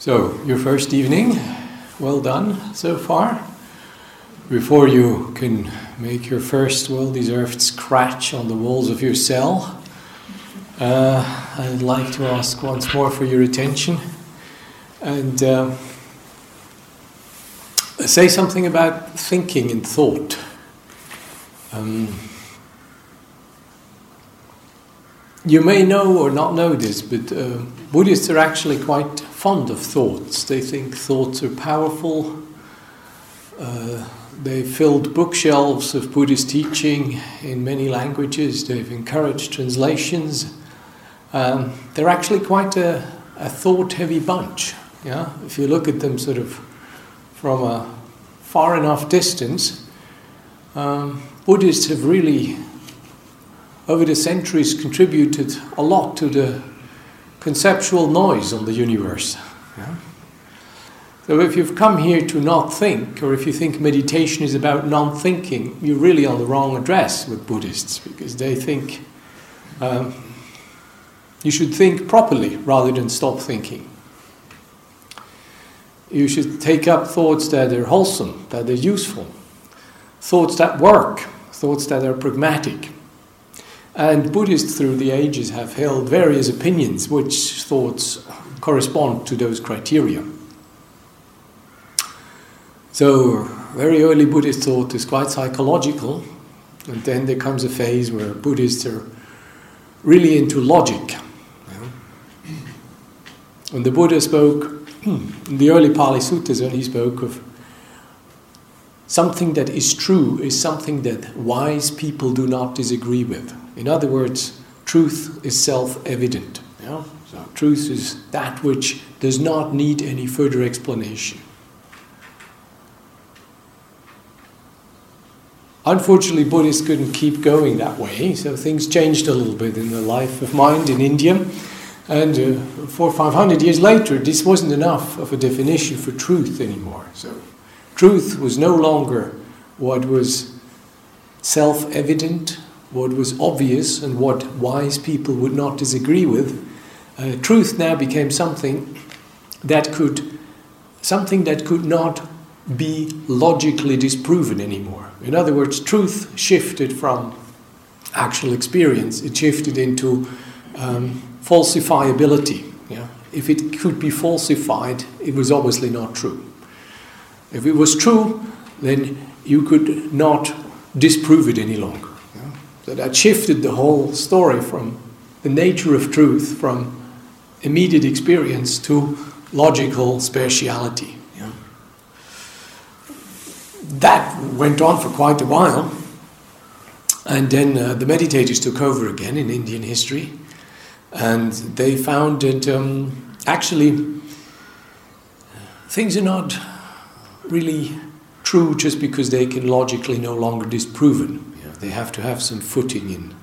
So, your first evening, well done so far. Before you can make your first well deserved scratch on the walls of your cell, uh, I'd like to ask once more for your attention and uh, say something about thinking and thought. Um, you may know or not know this, but uh, Buddhists are actually quite fond of thoughts. They think thoughts are powerful. Uh, they've filled bookshelves of Buddhist teaching in many languages. They've encouraged translations. Um, they're actually quite a, a thought-heavy bunch. Yeah, if you look at them sort of from a far enough distance, um, Buddhists have really, over the centuries, contributed a lot to the conceptual noise on the universe. So, if you've come here to not think, or if you think meditation is about non thinking, you're really on the wrong address with Buddhists because they think um, you should think properly rather than stop thinking. You should take up thoughts that are wholesome, that are useful, thoughts that work, thoughts that are pragmatic. And Buddhists through the ages have held various opinions which thoughts correspond to those criteria. So, very early Buddhist thought is quite psychological, and then there comes a phase where Buddhists are really into logic. When the Buddha spoke in the early Pali Suttas, when he spoke of something that is true is something that wise people do not disagree with. In other words, truth is self evident. Yeah? So, truth is that which does not need any further explanation. Unfortunately, Buddhists couldn't keep going that way, so things changed a little bit in the life of mind in India. And uh, four or five hundred years later, this wasn't enough of a definition for truth anymore. So, truth was no longer what was self evident, what was obvious, and what wise people would not disagree with. Uh, truth now became something that could, something that could not be logically disproven anymore. In other words, truth shifted from actual experience, it shifted into um, falsifiability. Yeah? If it could be falsified, it was obviously not true. If it was true, then you could not disprove it any longer. That shifted the whole story from the nature of truth, from immediate experience to logical spatiality. Yeah? That went on for quite a while. And then uh, the meditators took over again in Indian history. And they found that um, actually things are not really true just because they can logically no longer disproven. You know, they have to have some footing in,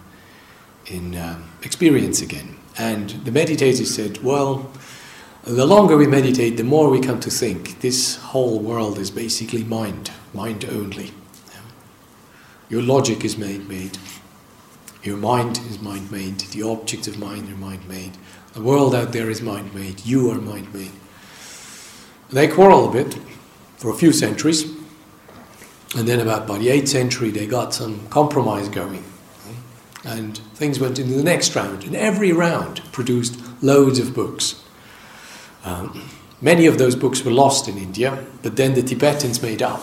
in um, experience again. And the meditators said, well, the longer we meditate, the more we come to think this whole world is basically mind, mind only. Your logic is made, made. Your mind is mind made. The objects of mind are mind made. The world out there is mind made. You are mind made. They quarrel a bit for a few centuries. And then, about by the 8th century, they got some compromise going. And things went into the next round. And every round produced loads of books. Um, many of those books were lost in India, but then the Tibetans made up.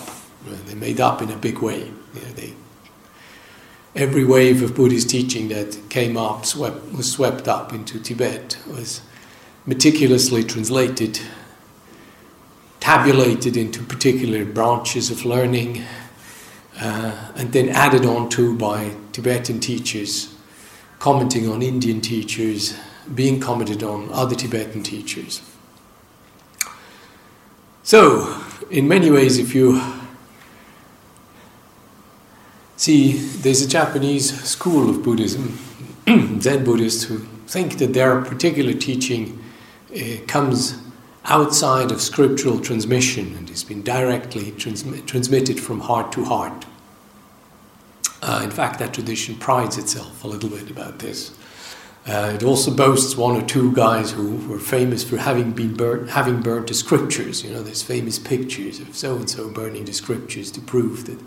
They made up in a big way. You know, they every wave of Buddhist teaching that came up swept, was swept up into Tibet, was meticulously translated, tabulated into particular branches of learning, uh, and then added on to by Tibetan teachers, commenting on Indian teachers, being commented on other Tibetan teachers. So, in many ways, if you See, there's a Japanese school of Buddhism, Zen Buddhists, who think that their particular teaching uh, comes outside of scriptural transmission and has been directly transmitted from heart to heart. Uh, in fact, that tradition prides itself a little bit about this. Uh, it also boasts one or two guys who were famous for having been burnt, having burnt the scriptures. You know, there's famous pictures of so and so burning the scriptures to prove that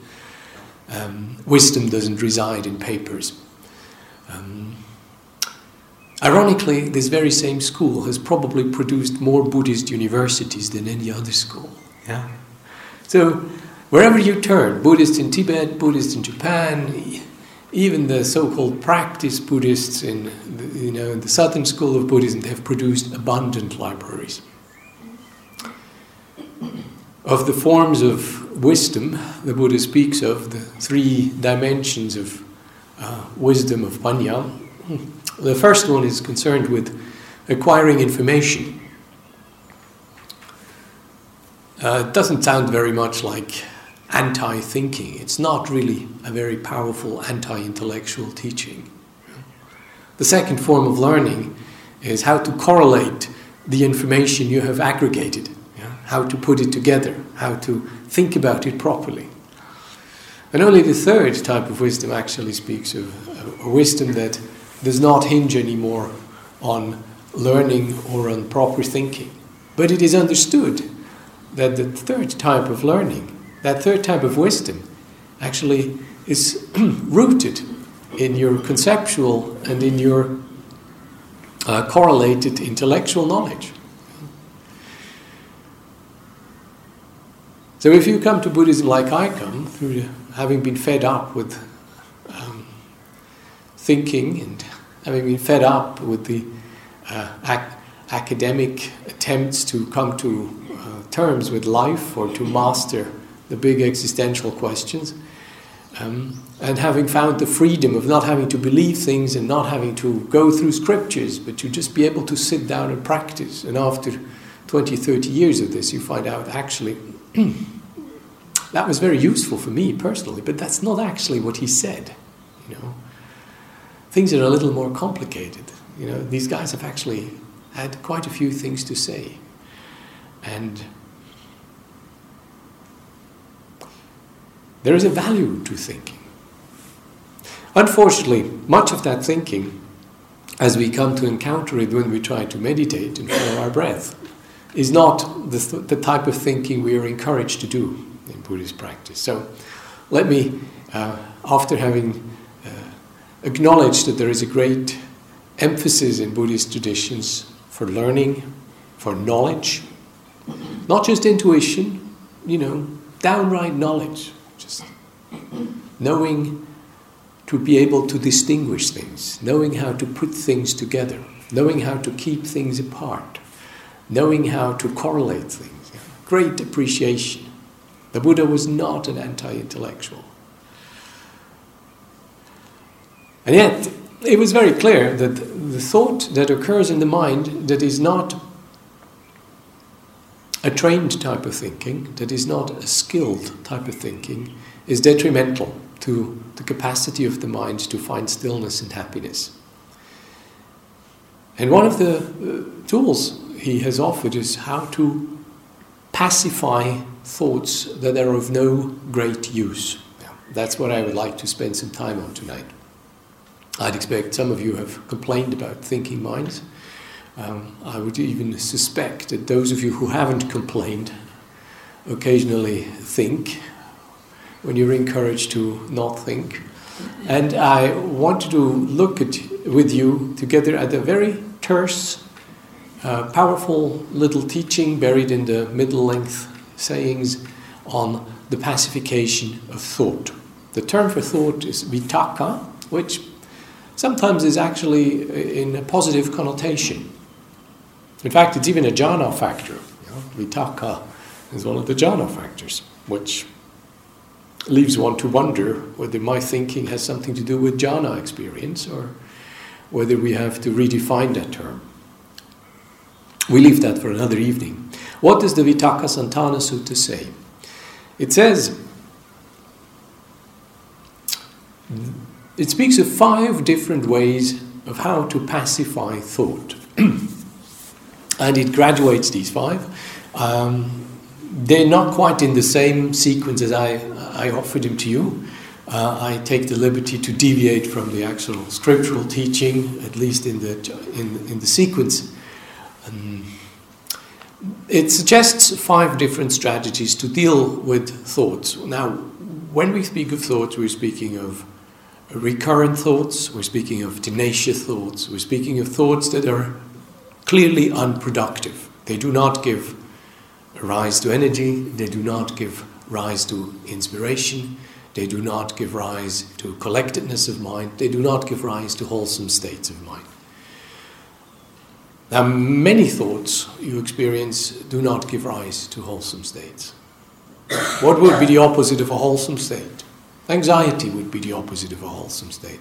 um, wisdom doesn't reside in papers. Um, ironically, this very same school has probably produced more Buddhist universities than any other school. Yeah. So, wherever you turn, Buddhists in Tibet, Buddhists in Japan, even the so-called practice Buddhists in the, you know the southern school of Buddhism have produced abundant libraries of the forms of wisdom the Buddha speaks of the three dimensions of uh, wisdom of paññā. The first one is concerned with acquiring information. Uh, it doesn't sound very much like anti thinking. It's not really a very powerful anti intellectual teaching. The second form of learning is how to correlate the information you have aggregated, yeah? how to put it together, how to think about it properly. And only the third type of wisdom actually speaks of a wisdom that does not hinge anymore on learning or on proper thinking. But it is understood that the third type of learning that third type of wisdom actually is rooted in your conceptual and in your uh, correlated intellectual knowledge. So, if you come to Buddhism like I come, through having been fed up with thinking and having been fed up with the uh, ac- academic attempts to come to uh, terms with life or to master the big existential questions. Um, and having found the freedom of not having to believe things and not having to go through scriptures, but to just be able to sit down and practice. And after 20, 30 years of this, you find out actually that was very useful for me personally, but that's not actually what he said. You know, things are a little more complicated. You know, these guys have actually had quite a few things to say, and There is a value to thinking. Unfortunately, much of that thinking, as we come to encounter it when we try to meditate and follow our breath, is not the, th- the type of thinking we are encouraged to do in Buddhist practice. So, let me, uh, after having acknowledged that there is a great emphasis in Buddhist traditions for learning, for knowledge, not just intuition, you know, downright knowledge, just knowing to be able to distinguish things, knowing how to put things together, knowing how to keep things apart, knowing how to correlate things. Great appreciation. The Buddha was not an anti intellectual. And yet, it was very clear that the thought that occurs in the mind that is not a trained type of thinking, that is not a skilled type of thinking, is detrimental to the capacity of the mind to find stillness and happiness. And one of the uh, tools he has offered is how to pacify thoughts that are of no great use. That's what I would like to spend some time on tonight. I'd expect some of you have complained about thinking minds. Um, I would even suspect that those of you who haven't complained occasionally think when you're encouraged to not think. And I wanted to look at, with you together at a very terse, uh, powerful little teaching buried in the middle length sayings on the pacification of thought. The term for thought is vitakka, which sometimes is actually in a positive connotation. In fact, it's even a jhana factor. You know, vitakka is one of the jhana factors, which leaves one to wonder whether my thinking has something to do with jhana experience or whether we have to redefine that term. We leave that for another evening. What does the Vitakka Santhana Sutta say? It says, it speaks of five different ways of how to pacify thought. and it graduates these five. Um, they're not quite in the same sequence as I, I offered him to you, uh, I take the liberty to deviate from the actual scriptural teaching, at least in the, in, in the sequence. Um, it suggests five different strategies to deal with thoughts. Now, when we speak of thoughts, we're speaking of recurrent thoughts, we're speaking of tenacious thoughts, we're speaking of thoughts that are clearly unproductive. They do not give rise to energy, they do not give rise to inspiration, they do not give rise to collectedness of mind. They do not give rise to wholesome states of mind. Now, many thoughts you experience do not give rise to wholesome states. What would be the opposite of a wholesome state? Anxiety would be the opposite of a wholesome state.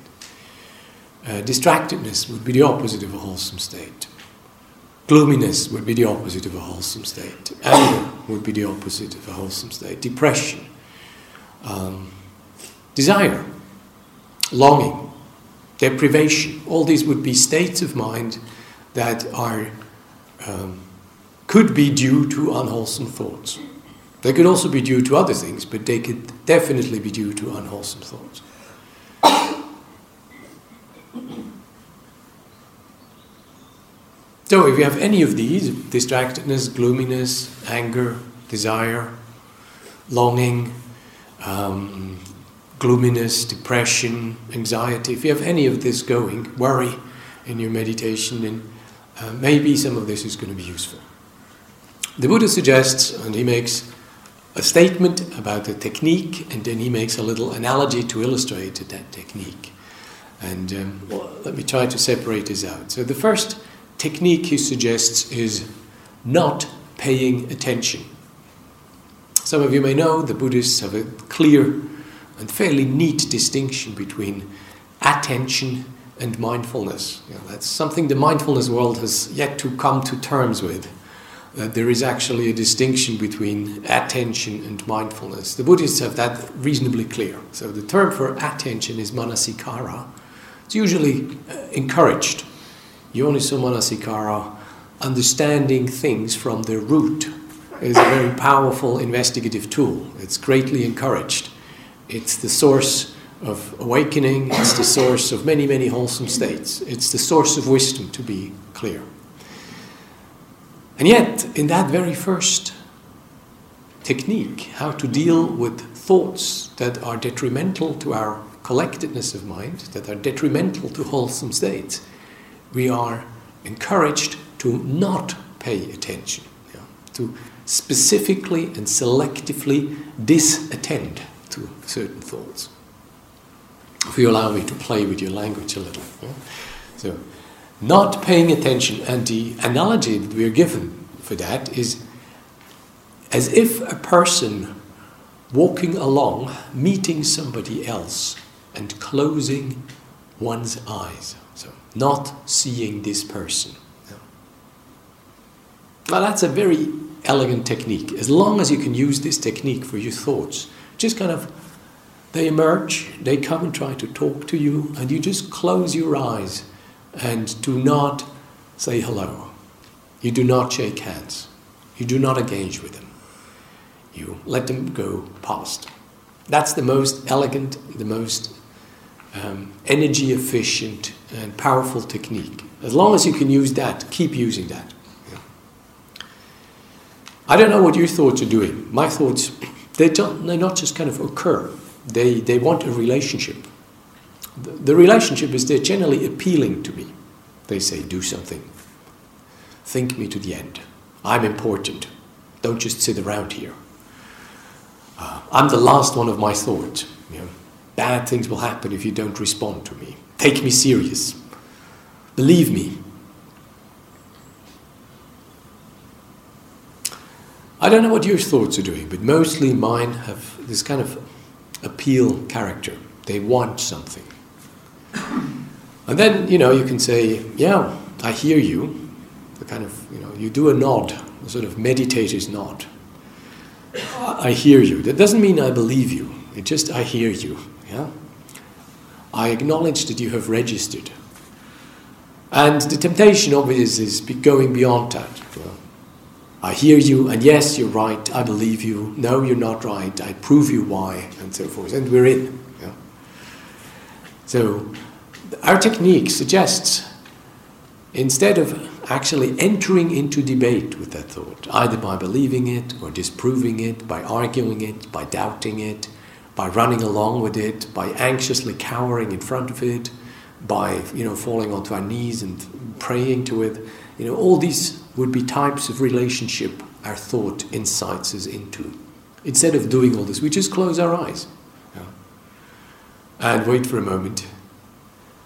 Uh, distractedness would be the opposite of a wholesome state. Gloominess would be the opposite of a wholesome state. Anger would be the opposite of a wholesome state. Depression, um, desire, longing, deprivation. All these would be states of mind that are um, could be due to unwholesome thoughts. They could also be due to other things, but they could definitely be due to unwholesome thoughts. So, if you have any of these distractedness, gloominess, anger, desire, longing, um, gloominess, depression, anxiety, if you have any of this going, worry in your meditation, then uh, maybe some of this is going to be useful. The Buddha suggests, and he makes a statement about the technique, and then he makes a little analogy to illustrate that technique. And um, well, let me try to separate this out. So, the first technique he suggests is not paying attention. Some of you may know the Buddhists have a clear and fairly neat distinction between attention and mindfulness. You know, that's something the mindfulness world has yet to come to terms with. There is actually a distinction between attention and mindfulness. The Buddhists have that reasonably clear. So the term for attention is manasikara. It's usually uh, encouraged. Yoniso manasikara, understanding things from their root, is a very powerful investigative tool. It's greatly encouraged. It's the source of awakening, it's the source of many, many wholesome states. It's the source of wisdom, to be clear. And yet, in that very first technique, how to deal with thoughts that are detrimental to our collectedness of mind, that are detrimental to wholesome states, we are encouraged to not pay attention, to specifically and selectively disattend to certain thoughts. If you allow me to play with your language a little. Yeah? So, not paying attention, and the analogy that we are given for that is as if a person walking along, meeting somebody else, and closing one's eyes. So, not seeing this person. Yeah. Now, that's a very elegant technique. As long as you can use this technique for your thoughts, just kind of they emerge, they come and try to talk to you, and you just close your eyes and do not say hello. You do not shake hands. You do not engage with them. You let them go past. That's the most elegant, the most um, energy efficient, and powerful technique. As long as you can use that, keep using that. I don't know what your thoughts are doing. My thoughts they, don't, they not just kind of occur, they, they want a relationship. The, relationship is they're generally appealing to me. They say, do something. Think me to the end. I'm important. Don't just sit around here. Uh, I'm the last one of my thoughts. You know, bad things will happen if you don't respond to me. Take me serious. Believe me, I don't know what your thoughts are doing, but mostly mine have this kind of appeal character. They want something. And then, you know, you can say, yeah, I hear you. The kind of, you know, you do a nod, a sort of meditator's nod. I hear you. That doesn't mean I believe you. It just, I hear you. Yeah? I acknowledge that you have registered. And the temptation, obviously, is going beyond that. I hear you, and yes, you're right, I believe you. No, you're not right, I prove you why, and so forth. And we're in. Yeah. So, our technique suggests instead of actually entering into debate with that thought, either by believing it or disproving it, by arguing it, by doubting it, by running along with it, by anxiously cowering in front of it, by you know falling onto our knees and praying to it, you know, all these would be types of relationship our thought incites us into. Instead of doing all this, we just close our eyes and wait for a moment.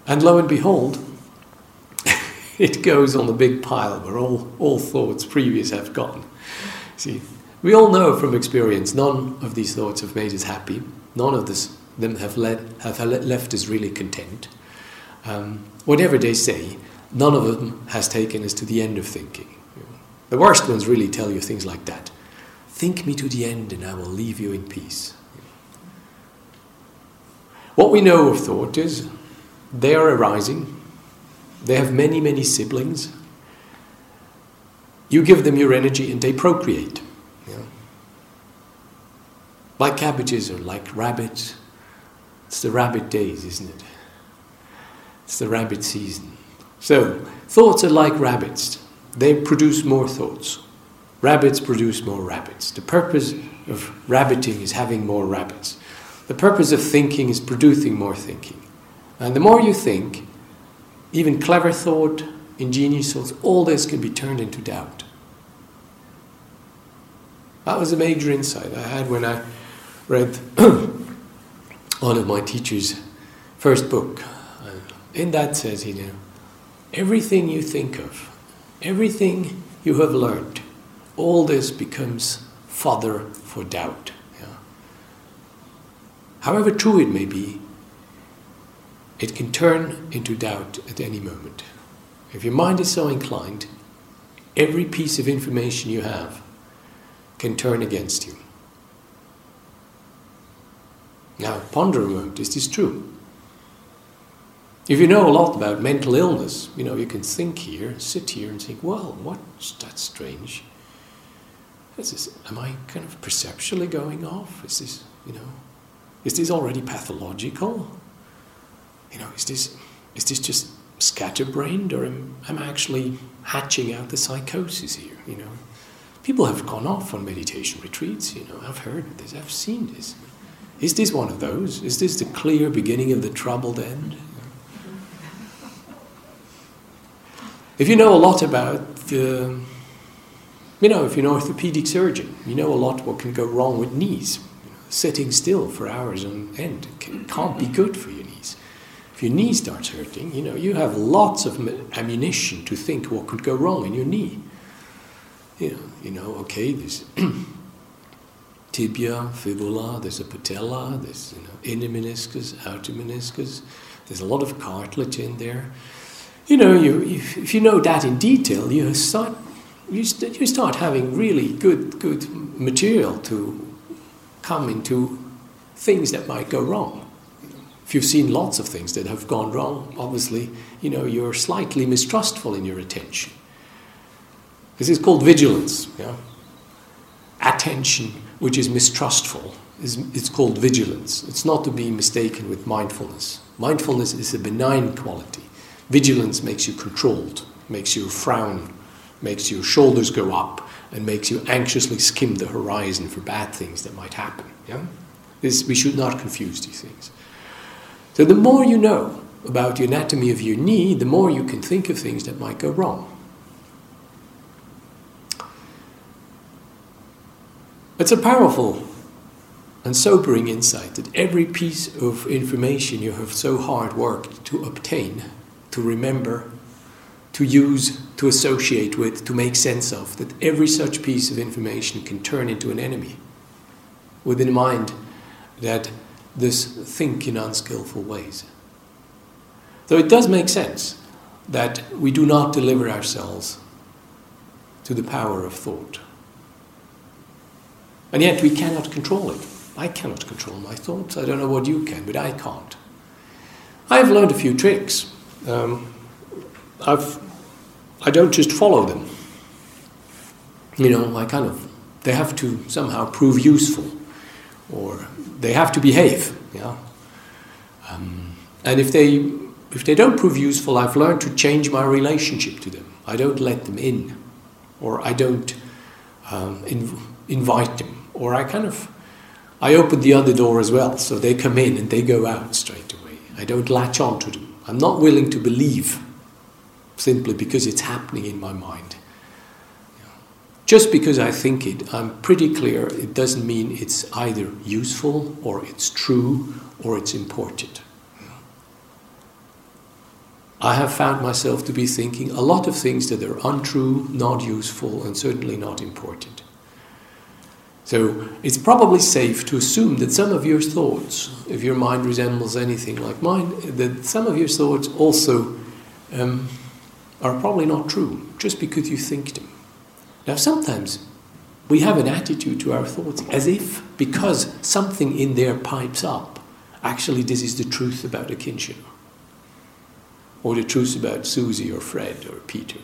And lo and behold, it goes on the big pile where all, all thoughts previous have gone. See, we all know from experience none of these thoughts have made us happy. None of this, them have, led, have left us really content. Um, whatever they say, none of them has taken us to the end of thinking. The worst ones really tell you things like that. Think me to the end and I will leave you in peace. What we know of thought is they are arising, they have many, many siblings. You give them your energy and they procreate. Like cabbages or like rabbits. It's the rabbit days, isn't it? It's the rabbit season. So, thoughts are like rabbits. They produce more thoughts. Rabbits produce more rabbits. The purpose of rabbiting is having more rabbits. The purpose of thinking is producing more thinking. And the more you think, even clever thought, ingenious thoughts, all this can be turned into doubt. That was a major insight I had when I read one of my teacher's first book. In that says, you know, everything you think of, everything you have learned, all this becomes fodder for doubt. However true it may be, it can turn into doubt at any moment. If your mind is so inclined, every piece of information you have can turn against you. Now, ponder a moment, is this true? If you know a lot about mental illness, you know, you can think here, sit here and think, well, what's that strange? Is this, am I kind of perceptually going off? Is this, you know, is this already pathological? You know, is this, is this just scatterbrained or am, am I actually hatching out the psychosis here, you know? People have gone off on meditation retreats, you know, I've heard this, I've seen this. Is this one of those? Is this the clear beginning of the troubled end? If you know a lot about the, you know, if you're an orthopedic surgeon, you know a lot what can go wrong with knees. Sitting still for hours on end can't be good for your knees. If your knee starts hurting, you know, you have lots of ammunition to think what could go wrong in your knee. You know, you know okay, there's tibia, fibula, there's a patella, there's you know, inner meniscus, outer meniscus, there's a lot of cartilage in there. You know, you, if, if you know that in detail, you start, you, st- you start having really good, good material to come into things that might go wrong. If you've seen lots of things that have gone wrong, obviously, you know, you're slightly mistrustful in your attention. This is called vigilance. Yeah? Attention which is mistrustful, is, it's called vigilance. It's not to be mistaken with mindfulness. Mindfulness is a benign quality. Vigilance makes you controlled, makes you frown, makes your shoulders go up, and makes you anxiously skim the horizon for bad things that might happen. Yeah? This, we should not confuse these things. So the more you know about the anatomy of your knee, the more you can think of things that might go wrong. It's a powerful and sobering insight that every piece of information you have so hard worked to obtain, to remember, to use, to associate with, to make sense of, that every such piece of information can turn into an enemy within a mind that this think in unskillful ways. So it does make sense that we do not deliver ourselves to the power of thought. And yet we cannot control it. I cannot control my thoughts. I don't know what you can, but I can't. I have learned a few tricks. Um, I've, I don't just follow them. you know, I kind of, they have to somehow prove useful, or they have to behave, yeah. Um, and if they if they don't prove useful, I've learned to change my relationship to them. I don't let them in, or I don't um, in, invite them, or I kind of I open the other door as well, so they come in and they go out straight away. I don't latch on to them. I'm not willing to believe simply because it's happening in my mind. Just because I think it, I'm pretty clear it doesn't mean it's either useful or it's true or it's important. I have found myself to be thinking a lot of things that are untrue, not useful, and certainly not important. So it's probably safe to assume that some of your thoughts, if your mind resembles anything like mine, that some of your thoughts also um, are probably not true, just because you think them. Now, sometimes we have an attitude to our thoughts as if because something in there pipes up, actually, this is the truth about a kinship or the truth about Susie or Fred or Peter.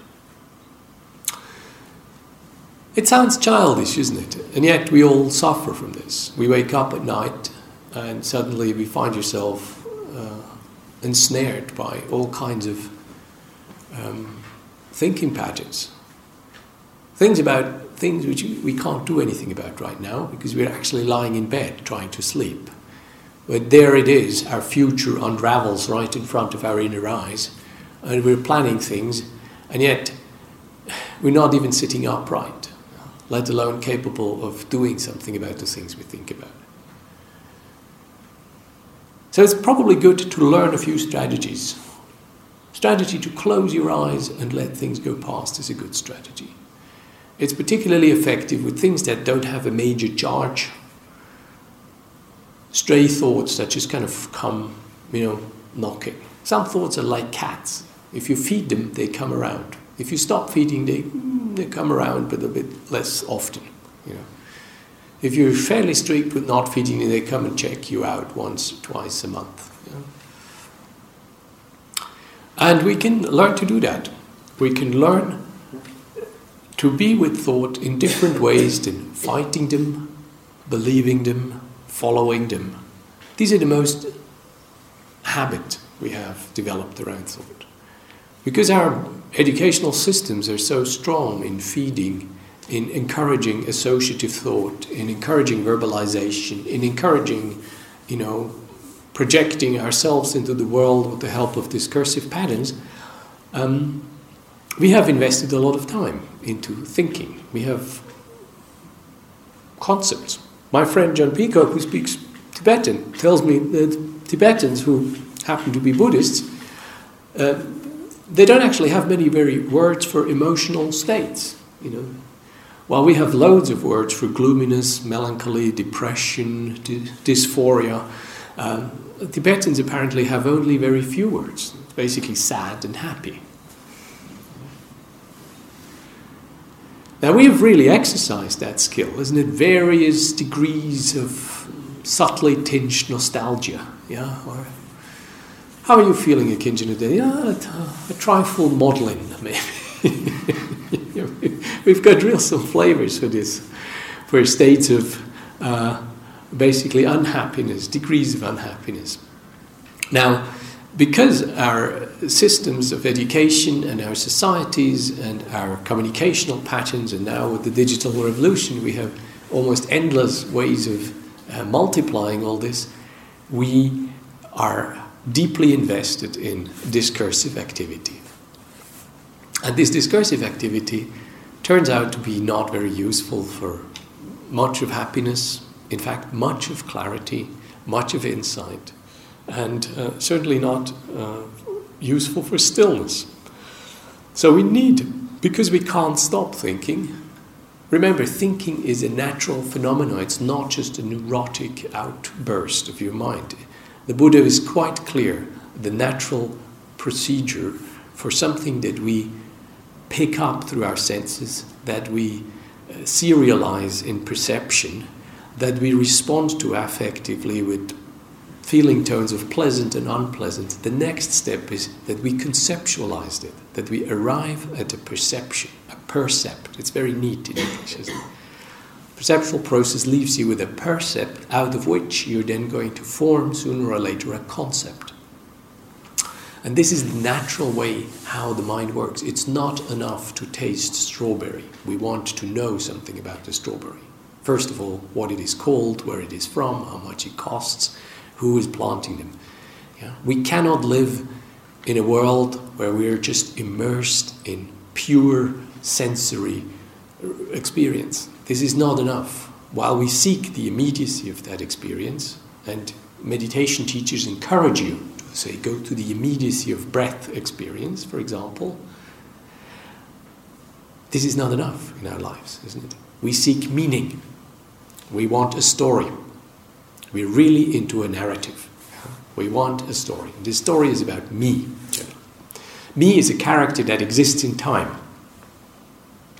It sounds childish, isn't it? And yet we all suffer from this. We wake up at night and suddenly we find yourself uh, ensnared by all kinds of um, thinking patterns. Things about things which we can't do anything about right now because we're actually lying in bed trying to sleep. But there it is, our future unravels right in front of our inner eyes, and we're planning things, and yet we're not even sitting upright, let alone capable of doing something about the things we think about. So it's probably good to learn a few strategies. Strategy to close your eyes and let things go past is a good strategy. It's particularly effective with things that don't have a major charge stray thoughts that just kind of come, you know, knocking. Some thoughts are like cats. If you feed them, they come around. If you stop feeding, they, mm, they come around, but a bit less often. You know. If you're fairly strict with not feeding they come and check you out once, twice a month. And we can learn to do that. We can learn to be with thought in different ways than fighting them, believing them, following them. These are the most habit we have developed around thought. Because our educational systems are so strong in feeding, in encouraging associative thought, in encouraging verbalization, in encouraging, you know, projecting ourselves into the world with the help of discursive patterns, um, we have invested a lot of time into thinking. We have concepts my friend John Peacock, who speaks Tibetan, tells me that Tibetans who happen to be Buddhists, uh, they don't actually have many very words for emotional states. You know, while we have loads of words for gloominess, melancholy, depression, dysphoria, uh, Tibetans apparently have only very few words. Basically, sad and happy. Now, we have really exercised that skill, isn't it? Various degrees of subtly tinged nostalgia. Yeah? Or, how are you feeling, Akincano? Yeah, a, a trifle maudlin, maybe. We've got real some flavors for this, for states of uh, basically unhappiness, degrees of unhappiness. Now, because our systems of education and our societies and our communicational patterns, and now with the digital revolution, we have almost endless ways of uh, multiplying all this, we are deeply invested in discursive activity. And this discursive activity turns out to be not very useful for much of happiness, in fact, much of clarity, much of insight and uh, certainly not uh, useful for stillness. So we need, because we can't stop thinking, remember, thinking is a natural phenomenon, it's not just a neurotic outburst of your mind. The Buddha is quite clear the natural procedure for something that we pick up through our senses, that we uh, serialize in perception, that we respond to affectively with feeling tones of pleasant and unpleasant, the next step is that we conceptualize it, that we arrive at a perception, a percept. It's very neat in English? Perceptual process leaves you with a percept out of which you're then going to form sooner or later a concept. And this is the natural way how the mind works. It's not enough to taste strawberry. We want to know something about the strawberry. First of all, what it is called, where it is from, how much it costs, who is planting them. Yeah? We cannot live in a world where we are just immersed in pure sensory experience. This is not enough. While we seek the immediacy of that experience, and meditation teachers encourage you to say, go to the immediacy of breath experience, for example, this is not enough in our lives, isn't it? We seek meaning. We want a story. We're really into a narrative. We want a story. This story is about me. Me is a character that exists in time.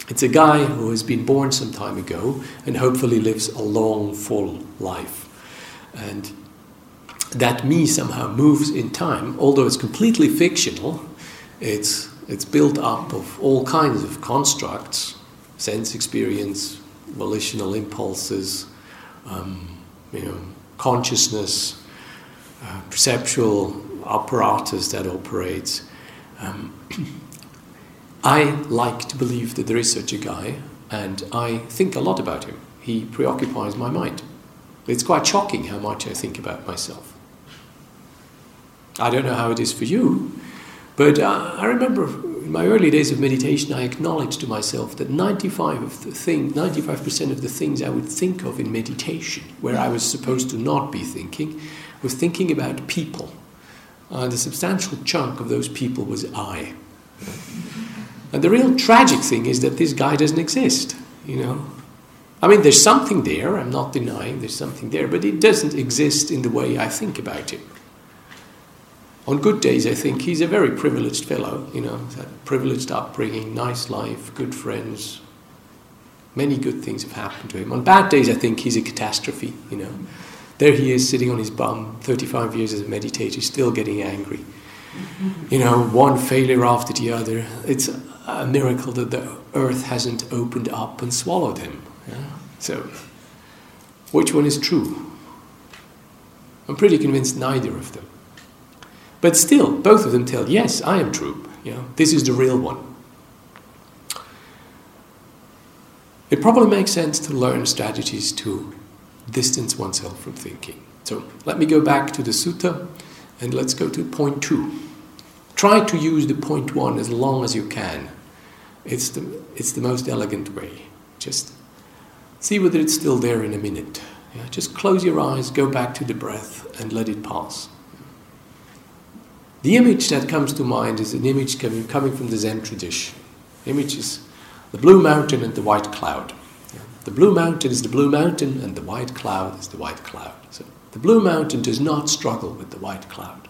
It's a guy who has been born some time ago and hopefully lives a long, full life. And that me somehow moves in time, although it's completely fictional, it's, it's built up of all kinds of constructs sense experience, volitional impulses, um, you know, consciousness, uh, perceptual apparatus that operates. Um, I like to believe that there is such a guy, and I think a lot about him. He preoccupies my mind. It's quite shocking how much I think about myself. I don't know how it is for you, but uh, I remember in my early days of meditation, I acknowledged to myself that 95 of the thing, 95% of the things I would think of in meditation, where I was supposed to not be thinking, was thinking about people. Uh, and a substantial chunk of those people was I. And the real tragic thing is that this guy doesn't exist, you know. I mean, there's something there, I'm not denying there's something there, but it doesn't exist in the way I think about him. On good days, I think he's a very privileged fellow, you know, privileged upbringing, nice life, good friends. Many good things have happened to him. On bad days, I think he's a catastrophe, you know. There he is sitting on his bum, 35 years as a meditator, still getting angry. You know, one failure after the other. It's a miracle that the earth hasn't opened up and swallowed him. Yeah? So, which one is true? I'm pretty convinced neither of them. But still, both of them tell, yes, I am true. You know, this is the real one. It probably makes sense to learn strategies to distance oneself from thinking. So let me go back to the sutta and let's go to point two. Try to use the point one as long as you can it's the, it's the most elegant way. Just see whether it's still there in a minute. Yeah? Just close your eyes, go back to the breath, and let it pass. The image that comes to mind is an image coming, coming from the Zen tradition. Image is the blue mountain and the white cloud. The blue mountain is the blue mountain, and the white cloud is the white cloud. So the blue mountain does not struggle with the white cloud.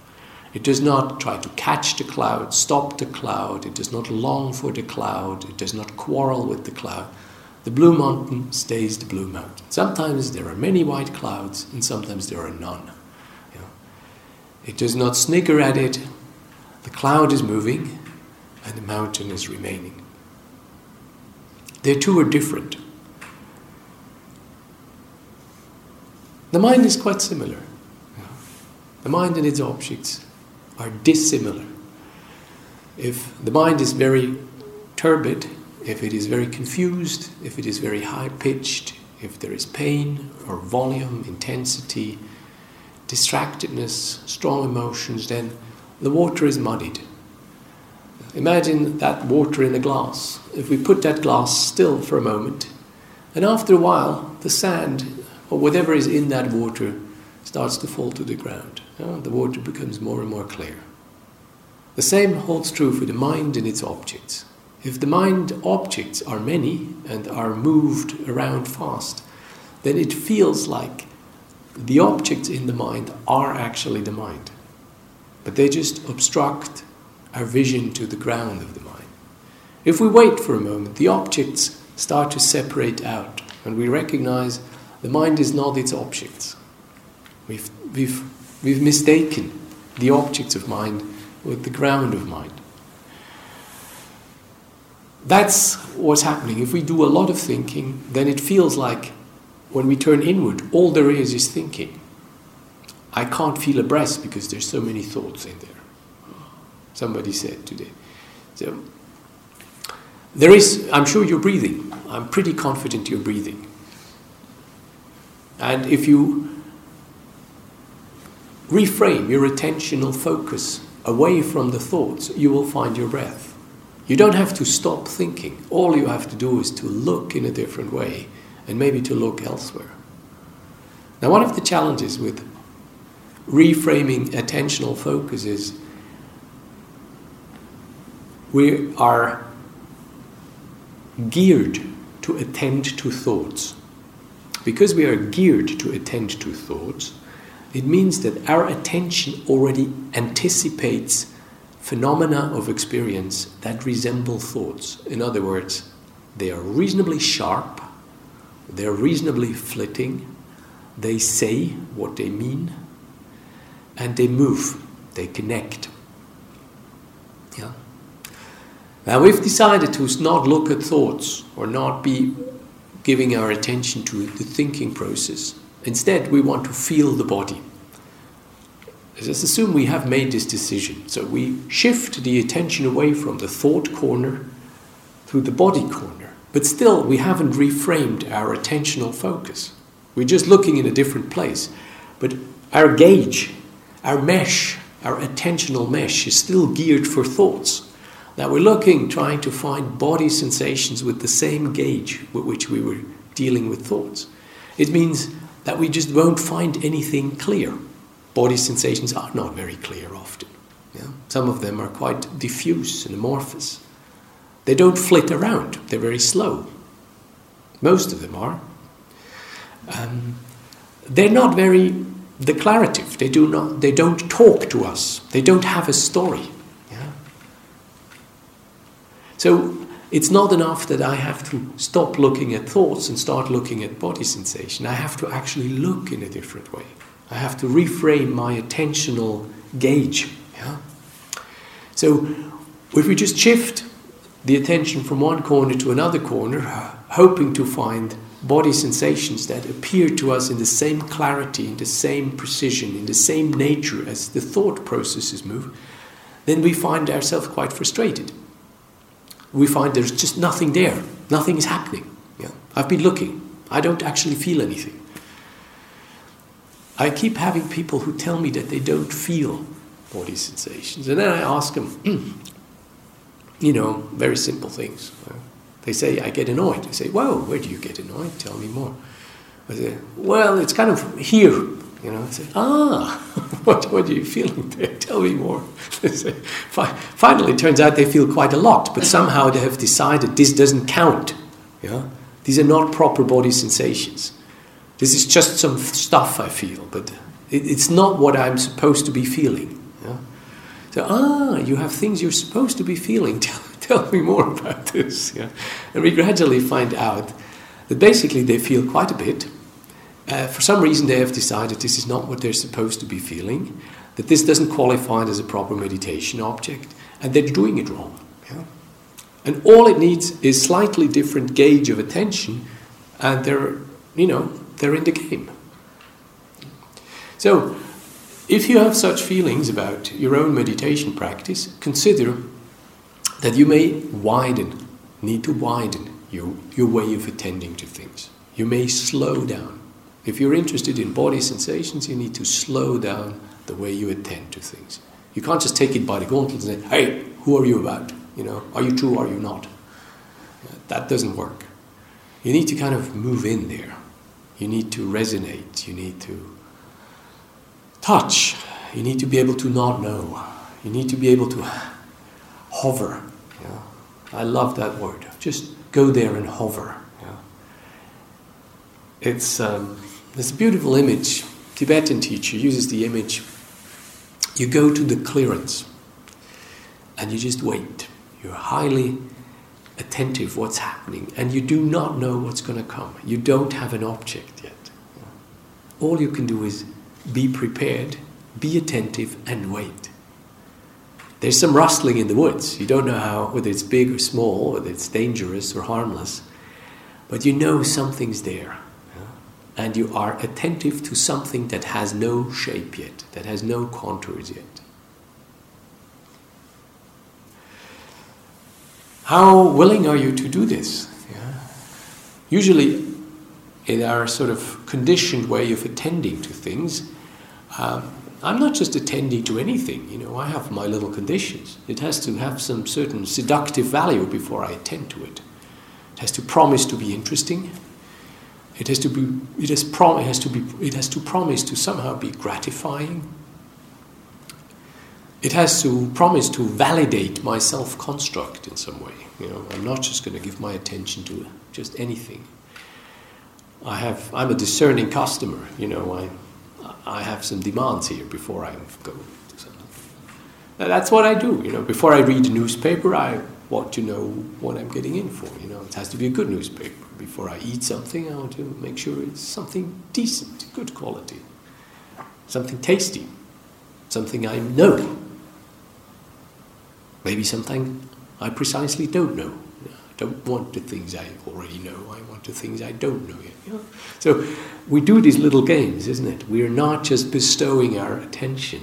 It does not try to catch the cloud, stop the cloud, it does not long for the cloud, it does not quarrel with the cloud. The blue mountain stays the blue mountain. Sometimes there are many white clouds, and sometimes there are none. It does not snigger at it. The cloud is moving, and the mountain is remaining. The two are different. The mind is quite similar. The mind and its objects are dissimilar. If the mind is very turbid, if it is very confused, if it is very high pitched, if there is pain or volume, intensity, distractedness, strong emotions, then the water is muddied. Imagine that water in a glass. If we put that glass still for a moment, and after a while, the sand or whatever is in that water starts to fall to the ground. The water becomes more and more clear. The same holds true for the mind and its objects. If the mind objects are many and are moved around fast, then it feels like the objects in the mind are actually the mind. But they just obstruct our vision to the ground of the mind. If we wait for a moment, the objects start to separate out, and we recognize the mind is not its objects. We've, we've We've mistaken the objects of mind with the ground of mind. That's what's happening. If we do a lot of thinking, then it feels like when we turn inward, all there is is thinking. I can't feel a breath because there's so many thoughts in there. Somebody said today. So there is, I'm sure you're breathing. I'm pretty confident you're breathing. And if you reframe your attentional focus away from the thoughts, you will find your breath. You don't have to stop thinking. All you have to do is to look in a different way and maybe to look elsewhere. Now, one of the challenges with reframing attentional focus is we are geared to attend to thoughts. Because we are geared to attend to thoughts, it means that our attention already anticipates phenomena of experience that resemble thoughts. In other words, they are reasonably sharp, they're reasonably flitting, they say what they mean, and they move, they connect. Yeah. Now, we've decided to not look at thoughts or not be giving our attention to the thinking process. Instead, we want to feel the body. Let's assume we have made this decision. So we shift the attention away from the thought corner to the body corner. But still, we haven't reframed our attentional focus. We're just looking in a different place. But our gauge, our mesh, our attentional mesh is still geared for thoughts. Now we're looking, trying to find body sensations with the same gauge with which we were dealing with thoughts. It means that we just won't find anything clear body sensations are not very clear often. Yeah? Some of them are quite diffuse and amorphous. They don't flit around, they're very slow. Most of them are. Um, they're not very declarative. They, do not, they don't talk to us, they don't have a story. Yeah? So it's not enough that I have to stop looking at thoughts and start looking at body sensation. I have to actually look in a different way. I have to reframe my attentional gauge. Yeah? So if we just shift the attention from one corner to another corner, hoping to find body sensations that appear to us in the same clarity, in the same precision, in the same nature as the thought processes move, then we find ourselves quite frustrated. We find there's just nothing there, nothing is happening. Yeah? I've been looking, I don't actually feel anything. I keep having people who tell me that they don't feel body sensations. And then I ask them, mm, you know, very simple things. They say, I get annoyed. I say, well, where do you get annoyed? Tell me more. I say, well, it's kind of here. You know, I say, ah, what, what are you feeling there? Tell me more. They say, finally, it turns out they feel quite a lot, but somehow they have decided this doesn't count. Yeah? These are not proper body sensations. This is just some stuff I feel, but it, it's not what I'm supposed to be feeling. So, ah, you have things you're supposed to be feeling. Tell, tell me more about this. Yeah? And we gradually find out that basically they feel quite a bit. Uh, for some reason, they have decided this is not what they're supposed to be feeling, that this doesn't qualify as a proper meditation object, and they're doing it wrong. Yeah? And all it needs is slightly different gauge of attention, and they're, you know, they're in the game. So, if you have such feelings about your own meditation practice, consider that you may widen, need to widen your, your way of attending to things. You may slow down. If you're interested in body sensations, you need to slow down the way you attend to things. You can't just take it by the gauntlet and say, hey, who are you about? You know, are you true, or are you not? That doesn't work. You need to kind of move in there. You need to resonate. You need to touch. You need to be able to not know. You need to be able to hover. Yeah? I love that word. Just go there and hover. Yeah? It's, um, beautiful image. Tibetan teacher uses the image. You go to the clearance and you just wait. You're highly attentive what's happening and you do not know what's going to come. You don't have an object yet. All you can do is be prepared, be attentive and wait. There's some rustling in the woods. You don't know how, whether it's big or small, whether it's dangerous or harmless, but you know something's there. And you are attentive to something that has no shape yet, that has no contours yet. How willing are you to do this? Yeah. Usually, in our sort of conditioned way of attending to things, um, I'm not just attending to anything, you know, I have my little conditions. It has to have some certain seductive value before I attend to it. It has to promise to be interesting. It has to be it has, prom- it has to be it has to promise to somehow be gratifying. It has to promise to validate my self-construct in some way. You know, I'm not just going to give my attention to just anything. I have I'm a discerning customer, you know, I I have some demands here before I go to something. Uh, that's what I do. You know, before I read a newspaper, I want to know what I'm getting in for. You know, it has to be a good newspaper. Before I eat something, I want to make sure it's something decent, good quality, something tasty, something I know. Maybe something I precisely don't know. Don't want the things I already know. I want the things I don't know yet. You know? So we do these little games, isn't it? We are not just bestowing our attention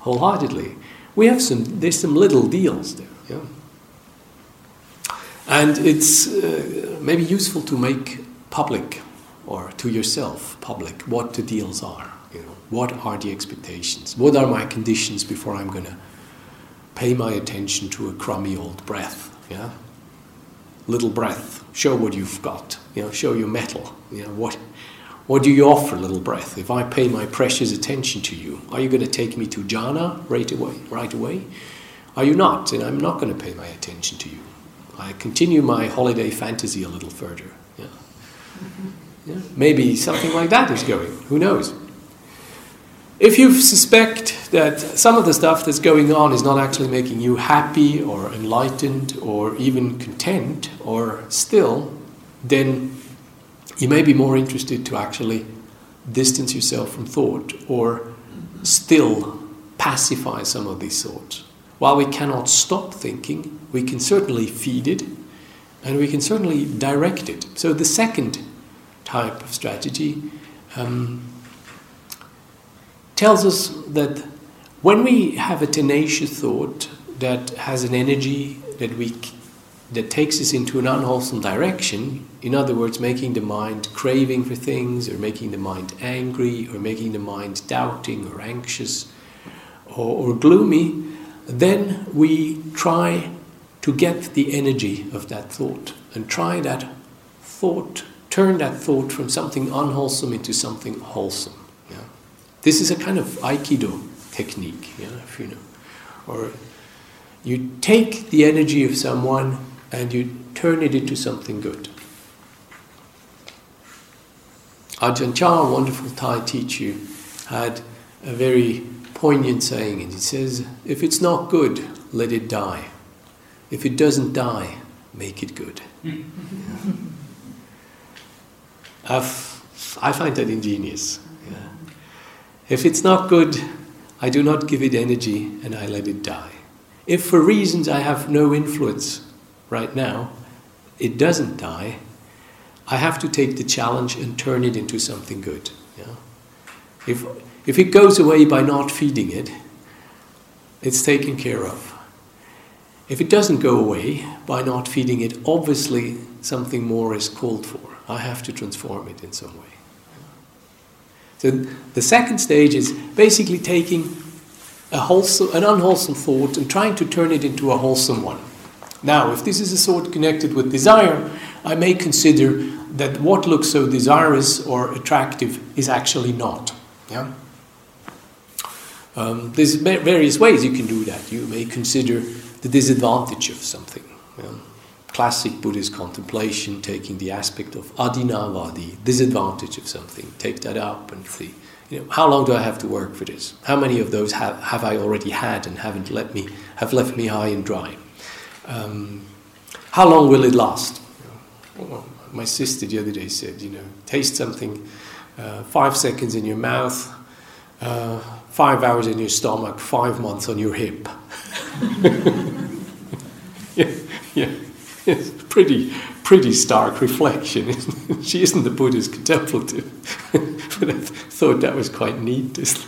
wholeheartedly. We have some. There's some little deals there. Yeah? And it's uh, maybe useful to make public or to yourself public what the deals are. You know, what are the expectations? What are my conditions before I'm going to pay my attention to a crummy old breath? Yeah, little breath. Show what you've got. You know, show your mettle. You know what. What do you offer, little breath? If I pay my precious attention to you, are you going to take me to jhana right away? Right away? Are you not? And I'm not going to pay my attention to you. I continue my holiday fantasy a little further. Yeah. Yeah. Maybe something like that is going. Who knows? If you suspect that some of the stuff that's going on is not actually making you happy or enlightened or even content or still, then you may be more interested to actually distance yourself from thought or still pacify some of these thoughts. While we cannot stop thinking, we can certainly feed it and we can certainly direct it. So, the second type of strategy um, tells us that when we have a tenacious thought that has an energy that we that takes us into an unwholesome direction, in other words, making the mind craving for things, or making the mind angry, or making the mind doubting or anxious or, or gloomy, then we try to get the energy of that thought and try that thought, turn that thought from something unwholesome into something wholesome. Yeah? This is a kind of aikido technique, yeah, if you know. Or you take the energy of someone and you turn it into something good. Ajahn Chah, a wonderful Thai teacher, had a very poignant saying, and he says, If it's not good, let it die. If it doesn't die, make it good. i find that ingenious. Yeah. If it's not good, I do not give it energy and I let it die. If for reasons I have no influence right now, it doesn't die, I have to take the challenge and turn it into something good. Yeah? If, if it goes away by not feeding it, it's taken care of. If it doesn't go away by not feeding it, obviously something more is called for. I have to transform it in some way. So the second stage is basically taking a wholesome, an unwholesome thought and trying to turn it into a wholesome one. Now, if this is a thought connected with desire, I may consider that what looks so desirous or attractive is actually not. Yeah? Um, there's various ways you can do that. You may consider the disadvantage of something. Know? Classic Buddhist contemplation, taking the aspect of adinava, the disadvantage of something, take that up and see. You know, how long do I have to work for this? How many of those have, have I already had and haven't let me have left me high and dry? Um, how long will it last? My sister the other day said, you know, taste something uh, five seconds in your mouth, uh, five hours in your stomach, five months on your hip. yeah, yeah, it's pretty, pretty stark reflection. Isn't she isn't the Buddha's contemplative, but I thought that was quite neat. This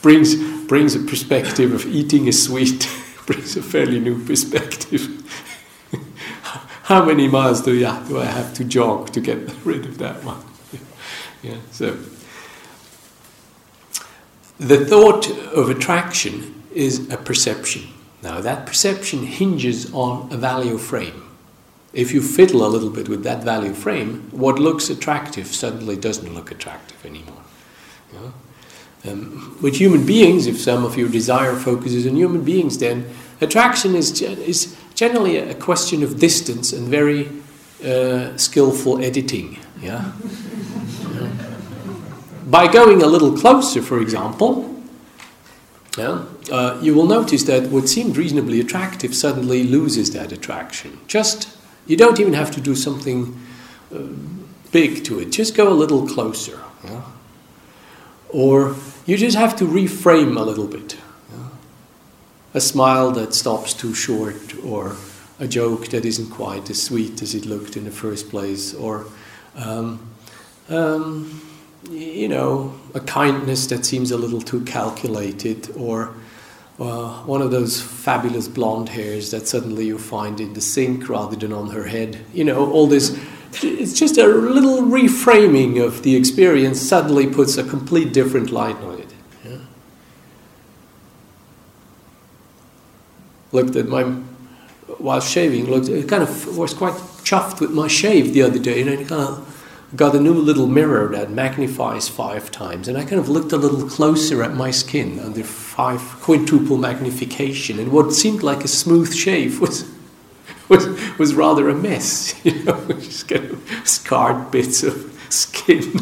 brings brings a perspective of eating a sweet, brings a fairly new perspective. How many miles do, you, do I have to jog to get rid of that one? yeah, so the thought of attraction is a perception. Now, that perception hinges on a value frame. If you fiddle a little bit with that value frame, what looks attractive suddenly doesn't look attractive anymore. Um, with human beings, if some of your desire focuses on human beings, then attraction is, is generally a question of distance and very uh, skillful editing. Yeah? By going a little closer, for example, yeah, uh, you will notice that what seemed reasonably attractive suddenly loses that attraction. Just, you don't even have to do something uh, big to it, just go a little closer. Yeah? Or you just have to reframe a little bit. Yeah? A smile that stops too short, or a joke that isn't quite as sweet as it looked in the first place, or um, um, you know, a kindness that seems a little too calculated, or uh, one of those fabulous blonde hairs that suddenly you find in the sink rather than on her head. You know, all this. It's just a little reframing of the experience suddenly puts a complete different light on it. Yeah? Looked at my while shaving. Looked, kind of was quite chuffed with my shave the other day, and I kind of got a new little mirror that magnifies five times, and I kind of looked a little closer at my skin under five quintuple magnification, and what seemed like a smooth shave was was, was rather a mess, you know, just kind of scarred bits of skin.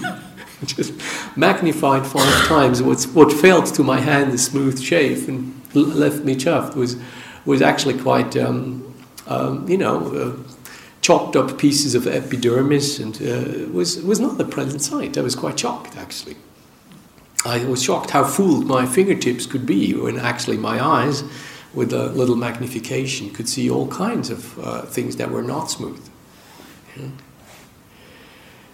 just magnified five times. What's, what felt to my hand a smooth shave and left me chuffed was was actually quite, um, um, you know, uh, chopped up pieces of epidermis, and uh, was was not a pleasant sight. I was quite shocked, actually. I was shocked how fooled my fingertips could be when actually my eyes, with a little magnification, could see all kinds of uh, things that were not smooth.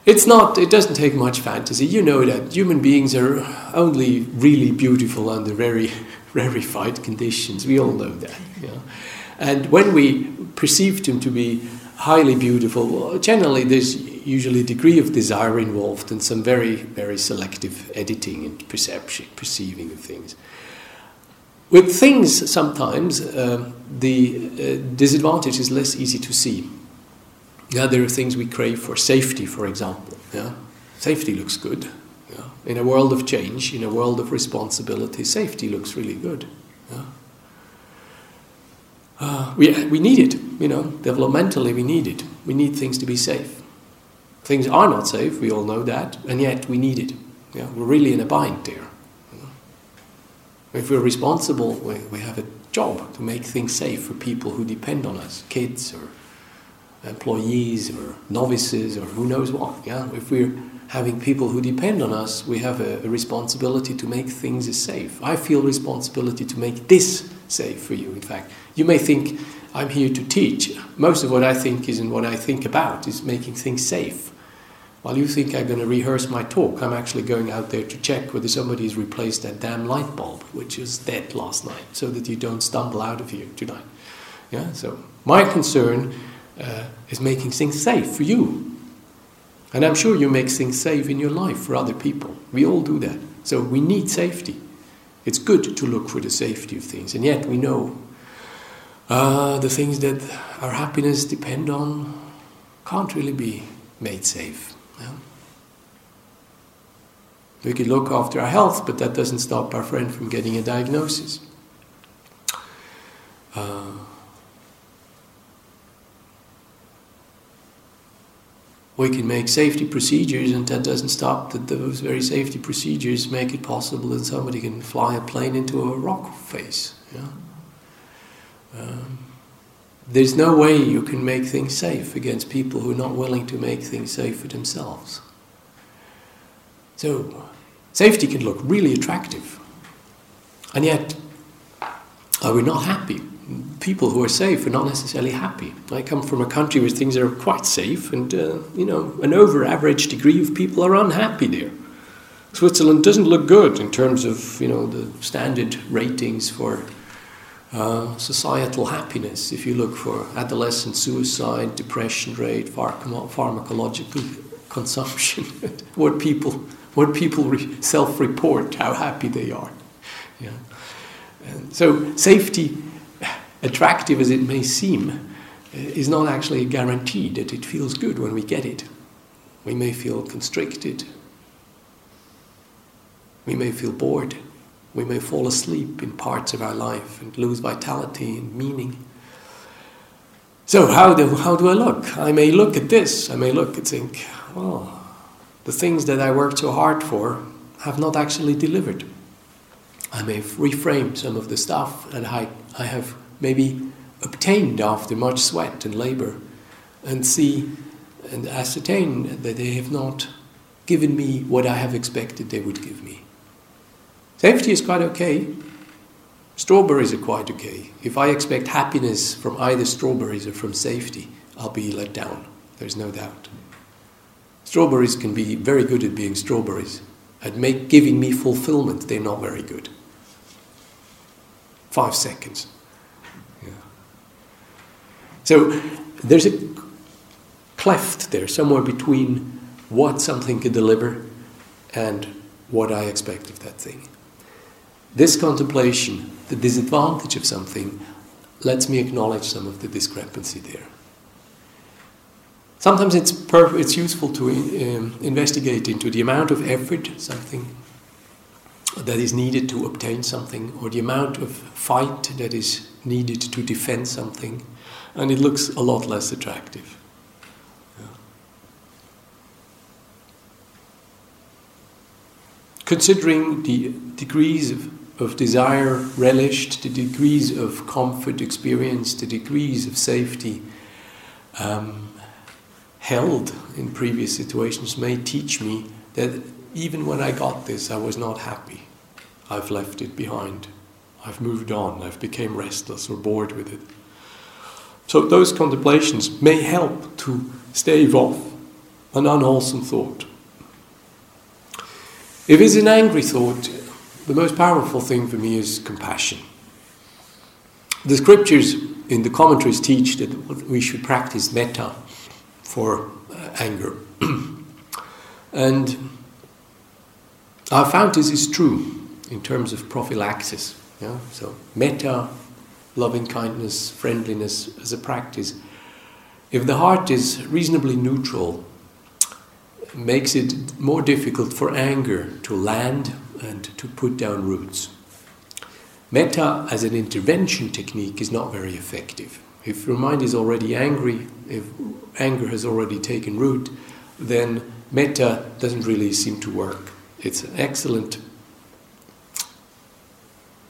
It's not. It doesn't take much fantasy. You know that human beings are only really beautiful under very rarefied conditions. We all know that. Yeah. And when we perceive them to be highly beautiful. Generally, there's usually a degree of desire involved and some very, very selective editing and perception, perceiving of things. With things, sometimes uh, the uh, disadvantage is less easy to see. Yeah, there are things we crave for, safety, for example. Yeah, safety looks good. Yeah? In a world of change, in a world of responsibility, safety looks really good. Uh, we, we need it, you know, developmentally we need it. We need things to be safe. Things are not safe, we all know that, and yet we need it. Yeah, we're really in a bind there. You know? If we're responsible, we, we have a job to make things safe for people who depend on us, kids or employees or novices or who knows what. Yeah? If we're having people who depend on us, we have a, a responsibility to make things safe. I feel responsibility to make this safe for you, in fact. You may think, I'm here to teach. Most of what I think is and what I think about is making things safe. While you think I'm going to rehearse my talk, I'm actually going out there to check whether somebody's replaced that damn light bulb, which was dead last night, so that you don't stumble out of here tonight. Yeah, so my concern uh, is making things safe for you. And I'm sure you make things safe in your life for other people. We all do that. So we need safety. It's good to look for the safety of things, and yet we know uh, the things that our happiness depend on can't really be made safe. We could look after our health, but that doesn't stop our friend from getting a diagnosis. Uh, we can make safety procedures, and that doesn't stop that those very safety procedures make it possible that somebody can fly a plane into a rock face. Yeah? Um, there's no way you can make things safe against people who are not willing to make things safe for themselves. So, Safety can look really attractive. And yet, are we not happy? People who are safe are not necessarily happy. I come from a country where things are quite safe, and uh, you know, an over average degree of people are unhappy there. Switzerland doesn't look good in terms of you know the standard ratings for uh, societal happiness. If you look for adolescent suicide, depression rate, pharmacological consumption, what people what people re- self-report how happy they are. Yeah. And so safety, attractive as it may seem, uh, is not actually a guarantee that it feels good when we get it. We may feel constricted. We may feel bored. We may fall asleep in parts of our life and lose vitality and meaning. So, how do, how do I look? I may look at this, I may look and think, well, the things that I worked so hard for have not actually delivered. I may reframe some of the stuff that I, I have maybe obtained after much sweat and labor and see and ascertain that they have not given me what I have expected they would give me. Safety is quite okay. Strawberries are quite okay. If I expect happiness from either strawberries or from safety, I'll be let down. There's no doubt. Strawberries can be very good at being strawberries. At make, giving me fulfillment, they're not very good. Five seconds. So there's a cleft there, somewhere between what something can deliver and what I expect of that thing. This contemplation, the disadvantage of something, lets me acknowledge some of the discrepancy there. Sometimes it's, per- it's useful to um, investigate into the amount of effort something that is needed to obtain something, or the amount of fight that is needed to defend something, and it looks a lot less attractive. Considering the degrees of of desire relished, the degrees of comfort experienced, the degrees of safety um, held in previous situations may teach me that even when I got this, I was not happy. I've left it behind. I've moved on. I've become restless or bored with it. So those contemplations may help to stave off an unwholesome thought. If it's an angry thought, the most powerful thing for me is compassion. The scriptures in the commentaries teach that we should practice metta for uh, anger. and I found this is true in terms of prophylaxis. Yeah? So, metta, loving kindness, friendliness as a practice. If the heart is reasonably neutral, makes it more difficult for anger to land and to put down roots. Metta as an intervention technique is not very effective. If your mind is already angry, if anger has already taken root, then metta doesn't really seem to work. It's an excellent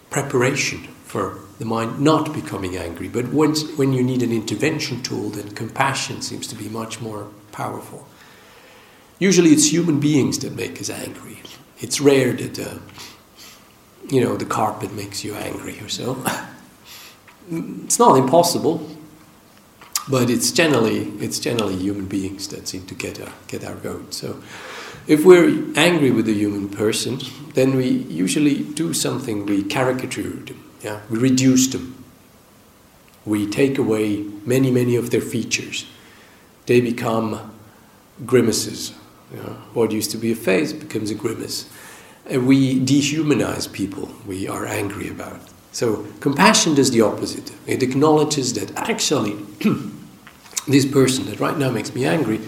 preparation for the mind not becoming angry. But once, when you need an intervention tool, then compassion seems to be much more powerful. Usually it's human beings that make us angry it's rare that uh, you know the carpet makes you angry or so. it's not impossible, but it's generally it's generally human beings that seem to get our, get our goat. So if we're angry with a human person, then we usually do something. We caricature them. Yeah, we reduce them. We take away many many of their features. They become grimaces what used to be a face becomes a grimace. And we dehumanize people we are angry about. So compassion does the opposite. It acknowledges that actually this person that right now makes me angry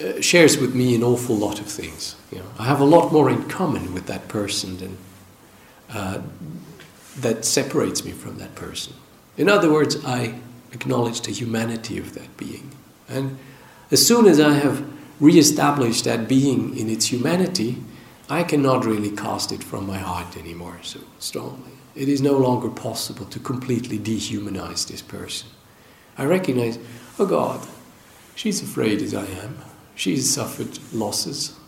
uh, shares with me an awful lot of things. You know, I have a lot more in common with that person than uh, that separates me from that person. In other words, I acknowledge the humanity of that being. And as soon as I have re-establish that being in its humanity, I cannot really cast it from my heart anymore so strongly. It is no longer possible to completely dehumanize this person. I recognize, oh God, she's afraid as I am. She's suffered losses.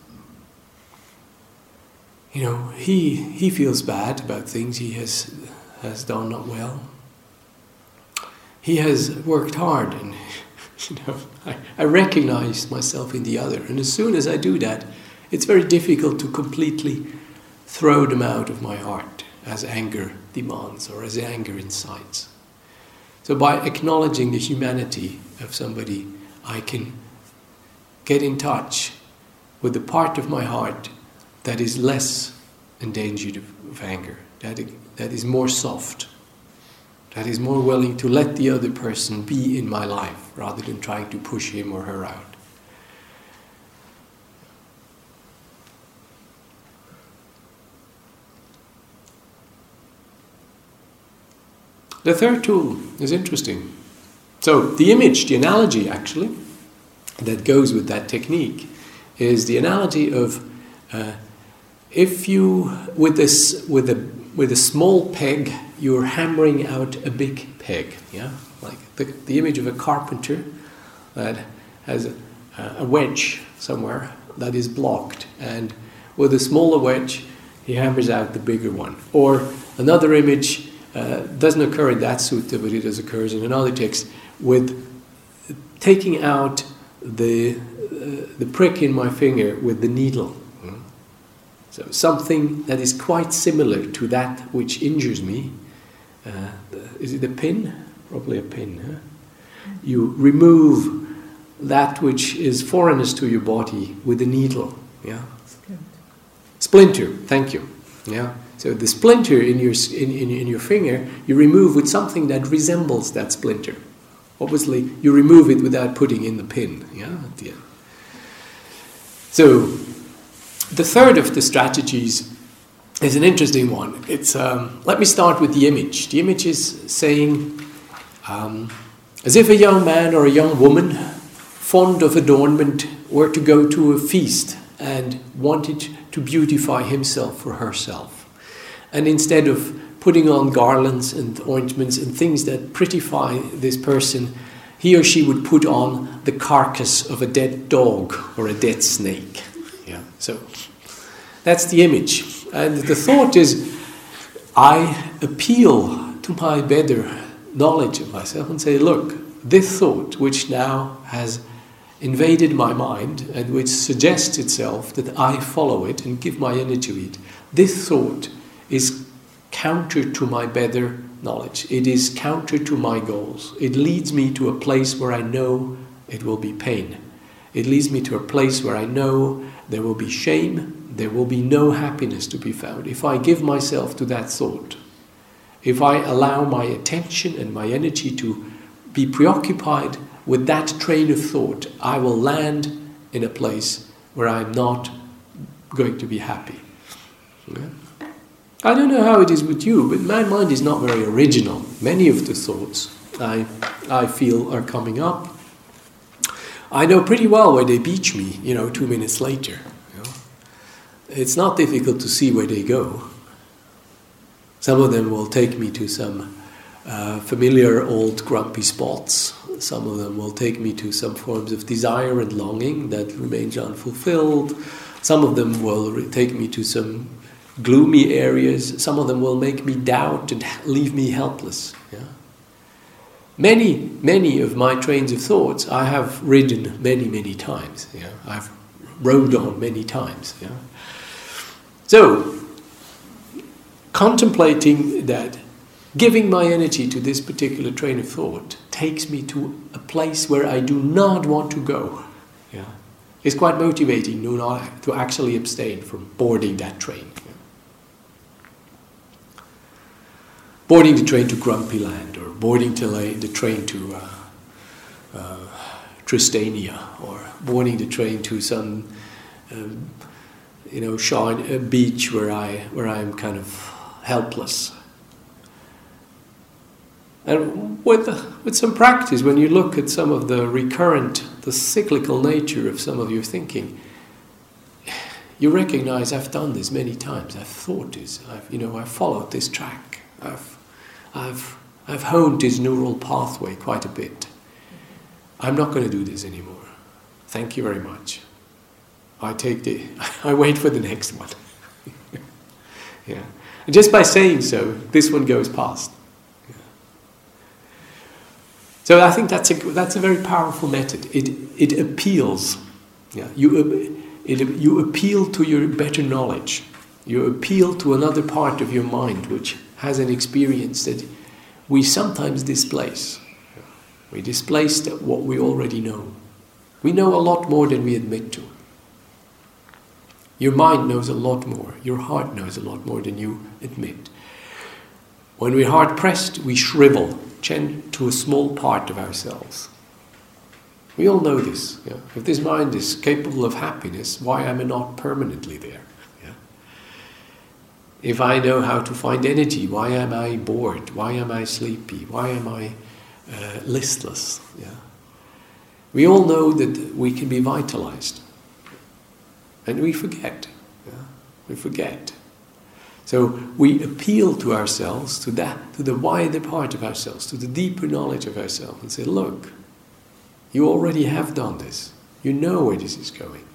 you know, he, he feels bad about things he has, has done not well. He has worked hard and, you know, I, I recognize myself in the other. And as soon as I do that, it's very difficult to completely throw them out of my heart as anger demands or as anger incites. So, by acknowledging the humanity of somebody, I can get in touch with the part of my heart that is less endangered of anger, that, that is more soft, that is more willing to let the other person be in my life rather than trying to push him or her out. The third tool is interesting. So, the image, the analogy actually, that goes with that technique is the analogy of uh, if you, with, this, with, a, with a small peg, you're hammering out a big peg. Yeah? Like the, the image of a carpenter that has a, a wedge somewhere that is blocked, and with a smaller wedge, he hammers out the bigger one. Or another image uh, doesn't occur in that sutta, but it does occurs in another text with taking out the uh, the prick in my finger with the needle. So something that is quite similar to that which injures me. Uh, is it a pin? Probably a pin. Huh? You remove that which is foreigners to your body with a needle. Yeah. Splinter. Splinter. Thank you. Yeah. So the splinter in your, in, in, in your finger, you remove with something that resembles that splinter. Obviously, you remove it without putting in the pin. Yeah, So, the third of the strategies is an interesting one. It's um, let me start with the image. The image is saying, um, as if a young man or a young woman, fond of adornment, were to go to a feast and wanted to beautify himself or herself. And instead of putting on garlands and ointments and things that prettify this person, he or she would put on the carcass of a dead dog or a dead snake. Yeah. So that's the image. And the thought is I appeal to my better knowledge of myself and say, look, this thought, which now has invaded my mind and which suggests itself that I follow it and give my energy to it, this thought is counter to my better knowledge. It is counter to my goals. It leads me to a place where I know it will be pain. It leads me to a place where I know there will be shame, there will be no happiness to be found. If I give myself to that thought, if I allow my attention and my energy to be preoccupied with that train of thought, I will land in a place where I'm not going to be happy. I don't know how it is with you, but my mind is not very original. Many of the thoughts I, I feel are coming up. I know pretty well where they beach me, you know, two minutes later. You know? It's not difficult to see where they go. Some of them will take me to some uh, familiar old grumpy spots. Some of them will take me to some forms of desire and longing that remains unfulfilled. Some of them will take me to some gloomy areas. Some of them will make me doubt and leave me helpless. Many, many of my trains of thoughts I have ridden many, many times. I've rode on many times. So, contemplating that, giving my energy to this particular train of thought takes me to a place where I do not want to go. Yeah? It's quite motivating to, not, to actually abstain from boarding that train. boarding the train to Grumpy Land boarding the train to uh, uh, Tristania or boarding the train to some um, you know shine, a beach where I where I'm kind of helpless. And with with some practice, when you look at some of the recurrent, the cyclical nature of some of your thinking, you recognize I've done this many times. I've thought this. I've you know I've followed this track. I've I've, I've honed his neural pathway quite a bit. I'm not going to do this anymore. Thank you very much. I take the, I wait for the next one. Yeah. And just by saying so, this one goes past. So I think that's a, that's a very powerful method. It, it appeals. Yeah. You, it, you appeal to your better knowledge. You appeal to another part of your mind which has an experience that we sometimes displace. We displace what we already know. We know a lot more than we admit to. Your mind knows a lot more. Your heart knows a lot more than you admit. When we're hard pressed, we shrivel to a small part of ourselves. We all know this. Yeah? If this mind is capable of happiness, why am I not permanently there? If I know how to find energy, why am I bored? Why am I sleepy? Why am I uh, listless? Yeah? We all know that we can be vitalized. And we forget. Yeah? We forget. So we appeal to ourselves, to that, to the wider part of ourselves, to the deeper knowledge of ourselves, and say, look, you already have done this. You know where this is going.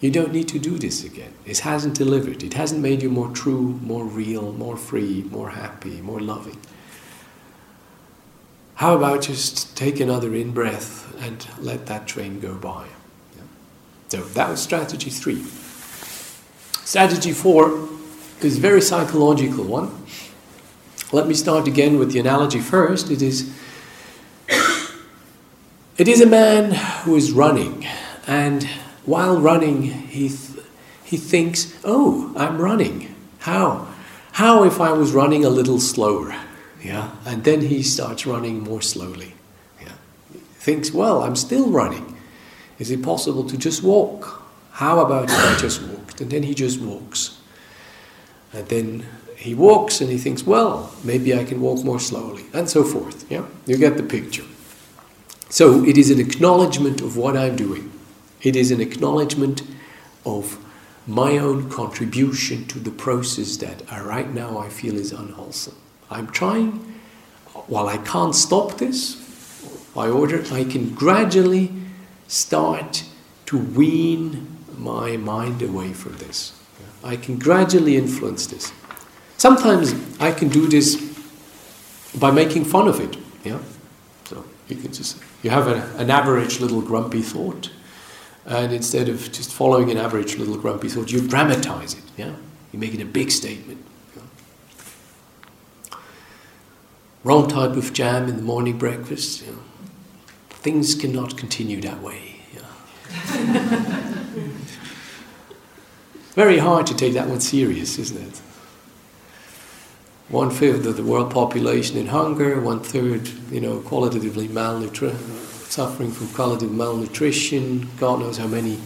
You don't need to do this again. It hasn't delivered. It hasn't made you more true, more real, more free, more happy, more loving. How about just take another in breath and let that train go by? So that was strategy three. Strategy four is a very psychological one. Let me start again with the analogy first. It is it is a man who is running, and while running, he, th- he thinks, Oh, I'm running. How? How if I was running a little slower? Yeah? And then he starts running more slowly. Yeah? He thinks, Well, I'm still running. Is it possible to just walk? How about if I just walked? And then he just walks. And then he walks and he thinks, Well, maybe I can walk more slowly, and so forth. Yeah? You get the picture. So it is an acknowledgement of what I'm doing. It is an acknowledgement of my own contribution to the process that I, right now I feel is unwholesome. I'm trying, while I can't stop this by order, I can gradually start to wean my mind away from this. I can gradually influence this. Sometimes I can do this by making fun of it. Yeah? So you can just you have a, an average little grumpy thought, and instead of just following an average little grumpy thought, you dramatize it. Yeah, you make it a big statement. Wrong type of jam in the morning breakfast. Things cannot continue that way. Yeah. Very hard to take that one serious, isn't it? one fifth of the world population in hunger, one third, you know, qualitatively malnutrition, suffering from qualitative malnutrition. God knows how many,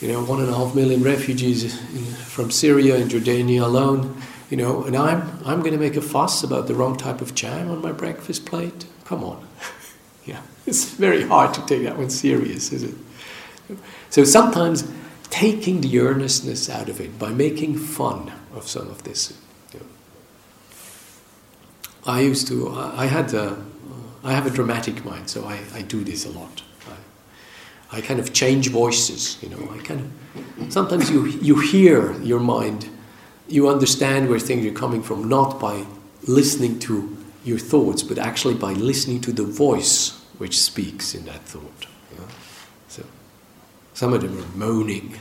you know, one and a half million refugees in, from Syria and Jordania alone. You know, and I'm I'm going to make a fuss about the wrong type of jam on my breakfast plate. Come on, yeah, it's very hard to take that one serious, is it? So sometimes taking the earnestness out of it by making fun of some of this I used to, I had a, I have a dramatic mind, so I, I do this a lot. I, I kind of change voices, you know. I kind of, sometimes you, you hear your mind, you understand where things are coming from, not by listening to your thoughts, but actually by listening to the voice which speaks in that thought. Know? So, some of them are moaning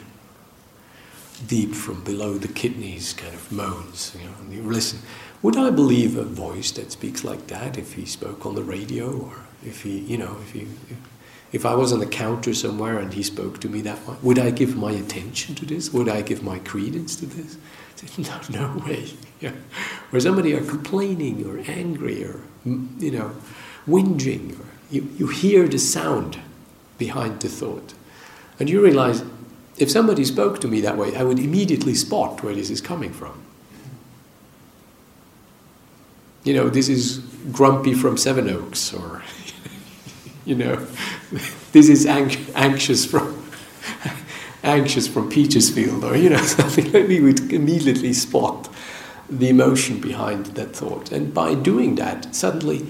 deep from below the kidneys, kind of moans, you know, and you listen. Would I believe a voice that speaks like that if he spoke on the radio or if he, you know, if he, if, I was on the counter somewhere and he spoke to me that way? Would I give my attention to this? Would I give my credence to this? No, no way. Yeah. Where somebody are complaining or angry or, mm, you know, whinging, or you, you hear the sound behind the thought. And you realize if somebody spoke to me that way, I would immediately spot where this is coming from you know, this is grumpy from Sevenoaks, or, you know, this is anxious from anxious from Petersfield, or you know, something like we would immediately spot the emotion behind that thought. And by doing that, suddenly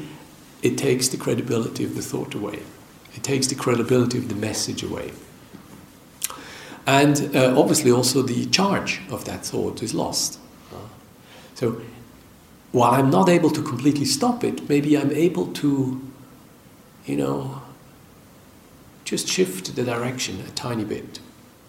it takes the credibility of the thought away. It takes the credibility of the message away. And uh, obviously, also the charge of that thought is lost. So while I'm not able to completely stop it, maybe I'm able to, you know, just shift the direction a tiny bit.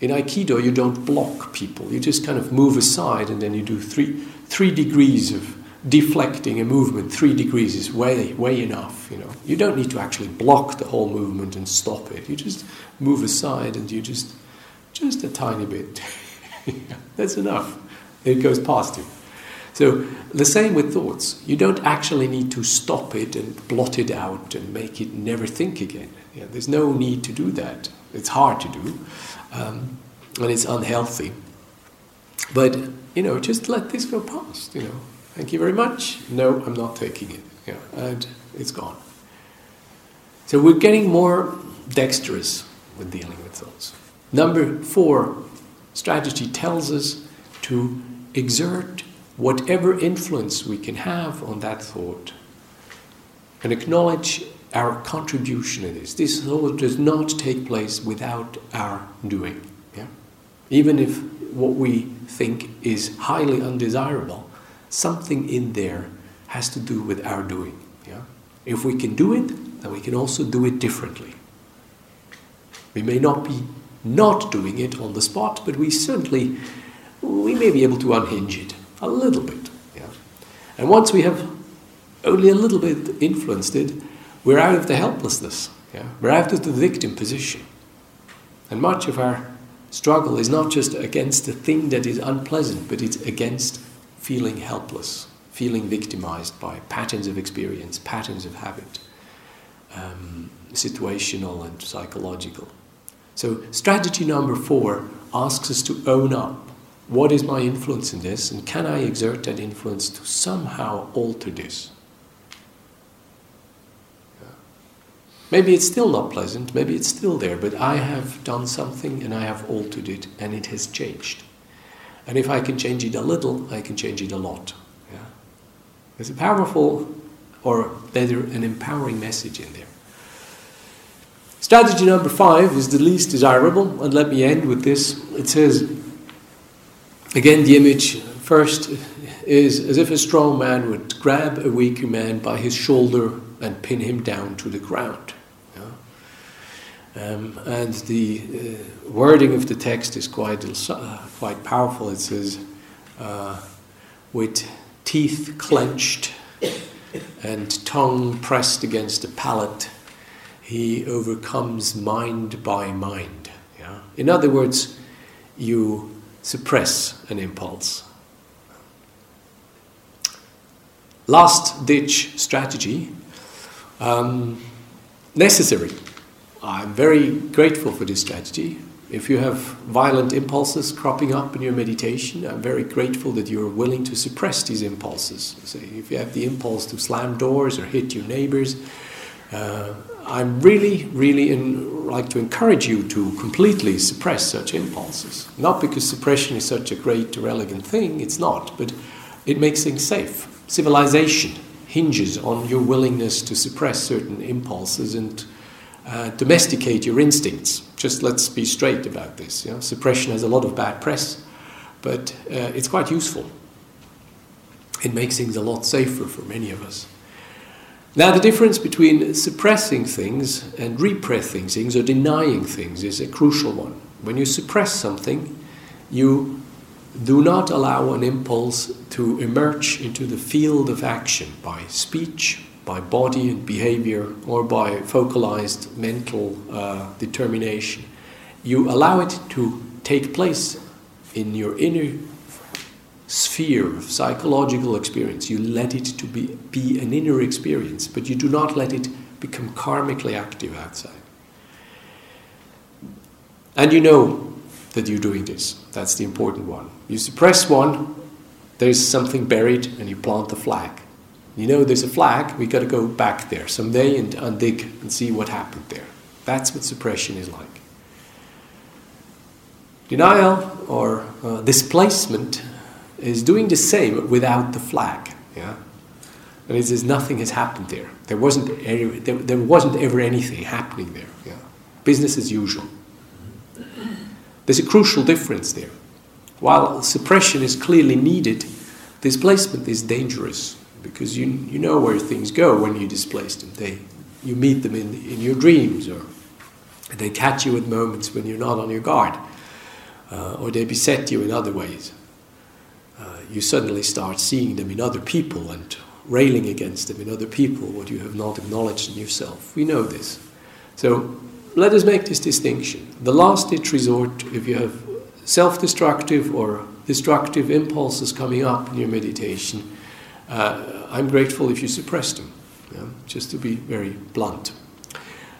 In Aikido, you don't block people. You just kind of move aside and then you do three, three degrees of deflecting a movement. Three degrees is way, way enough, you know. You don't need to actually block the whole movement and stop it. You just move aside and you just, just a tiny bit. That's enough. It goes past you. So the same with thoughts. You don't actually need to stop it and blot it out and make it never think again. Yeah, there's no need to do that. It's hard to do um, and it's unhealthy. But you know, just let this go past. You know, thank you very much. No, I'm not taking it. Yeah, and it's gone. So we're getting more dexterous with dealing with thoughts. Number four, strategy tells us to exert whatever influence we can have on that thought and acknowledge our contribution in this. This all does not take place without our doing. Yeah? Even if what we think is highly undesirable, something in there has to do with our doing. Yeah? If we can do it, then we can also do it differently. We may not be not doing it on the spot, but we certainly we may be able to unhinge it a little bit. Yeah? And once we have only a little bit influenced it, we're out of the helplessness. Yeah? We're out of the victim position. And much of our struggle is not just against the thing that is unpleasant, but it's against feeling helpless, feeling victimized by patterns of experience, patterns of habit, um, situational and psychological. So, strategy number four asks us to own up. What is my influence in this, and can I exert that influence to somehow alter this? Maybe it's still not pleasant, maybe it's still there, but I have done something and I have altered it and it has changed. And if I can change it a little, I can change it a lot. Yeah? There's a powerful, or better, an empowering message in there. Strategy number five is the least desirable, and let me end with this. It says, again, the image first is as if a strong man would grab a weaker man by his shoulder and pin him down to the ground. Um, and the uh, wording of the text is quite, uh, quite powerful. It says, uh, with teeth clenched and tongue pressed against the palate, he overcomes mind by mind. Yeah? In other words, you suppress an impulse. Last ditch strategy, um, necessary I'm very grateful for this strategy. If you have violent impulses cropping up in your meditation, I'm very grateful that you're willing to suppress these impulses. Say, if you have the impulse to slam doors or hit your neighbors, uh, I'm really, really in, like to encourage you to completely suppress such impulses. Not because suppression is such a great or elegant thing, it's not, but it makes things safe. Civilization hinges on your willingness to suppress certain impulses and uh, domesticate your instincts. Just let's be straight about this. You know? Suppression has a lot of bad press, but uh, it's quite useful. It makes things a lot safer for many of us. Now, the difference between suppressing things and repressing things or denying things is a crucial one. When you suppress something, you do not allow an impulse to emerge into the field of action by speech, by body and behavior or by focalized mental uh, determination. You allow it to take place in your inner sphere of psychological experience. You let it to be, be an inner experience, but you do not let it become karmically active outside. And you know that you're doing this. That's the important one. You suppress one, there's something buried, and you plant the flag. You know, there's a flag, we got to go back there someday and, and dig and see what happened there. That's what suppression is like. Denial or uh, displacement is doing the same without the flag. Yeah? And it says nothing has happened there. There wasn't, any, there, there wasn't ever anything happening there. Yeah? Business as usual. There's a crucial difference there. While suppression is clearly needed displacement is dangerous because you, you know where things go when you displace them. They, you meet them in, in your dreams, or they catch you at moments when you're not on your guard, uh, or they beset you in other ways. Uh, you suddenly start seeing them in other people and railing against them in other people what you have not acknowledged in yourself. We know this. So let us make this distinction. The last ditch resort, if you have self destructive or destructive impulses coming up in your meditation, uh, I'm grateful if you suppress them, yeah? just to be very blunt.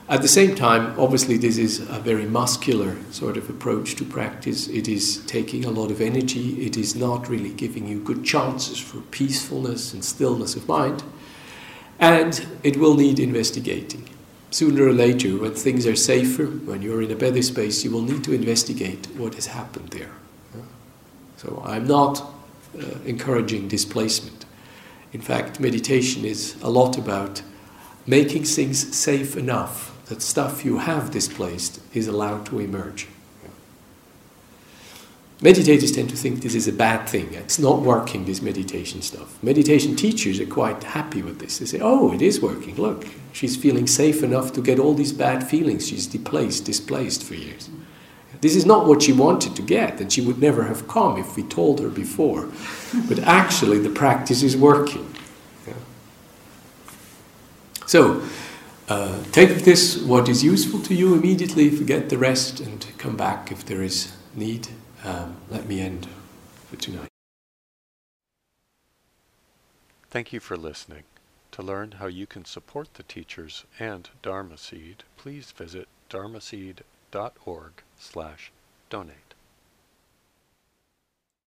At the same time, obviously, this is a very muscular sort of approach to practice. It is taking a lot of energy. It is not really giving you good chances for peacefulness and stillness of mind. And it will need investigating. Sooner or later, when things are safer, when you're in a better space, you will need to investigate what has happened there. So I'm not uh, encouraging displacement. In fact, meditation is a lot about making things safe enough that stuff you have displaced is allowed to emerge. Meditators tend to think this is a bad thing. It's not working, this meditation stuff. Meditation teachers are quite happy with this. They say, oh, it is working. Look, she's feeling safe enough to get all these bad feelings she's displaced, displaced for years. This is not what she wanted to get, and she would never have come if we told her before. But actually, the practice is working. Yeah. So, uh, take this, what is useful to you immediately, forget the rest, and come back if there is need. Um, let me end for tonight. Thank you for listening. To learn how you can support the teachers and Dharma Seed, please visit dharma dharmaseed.org slash donate.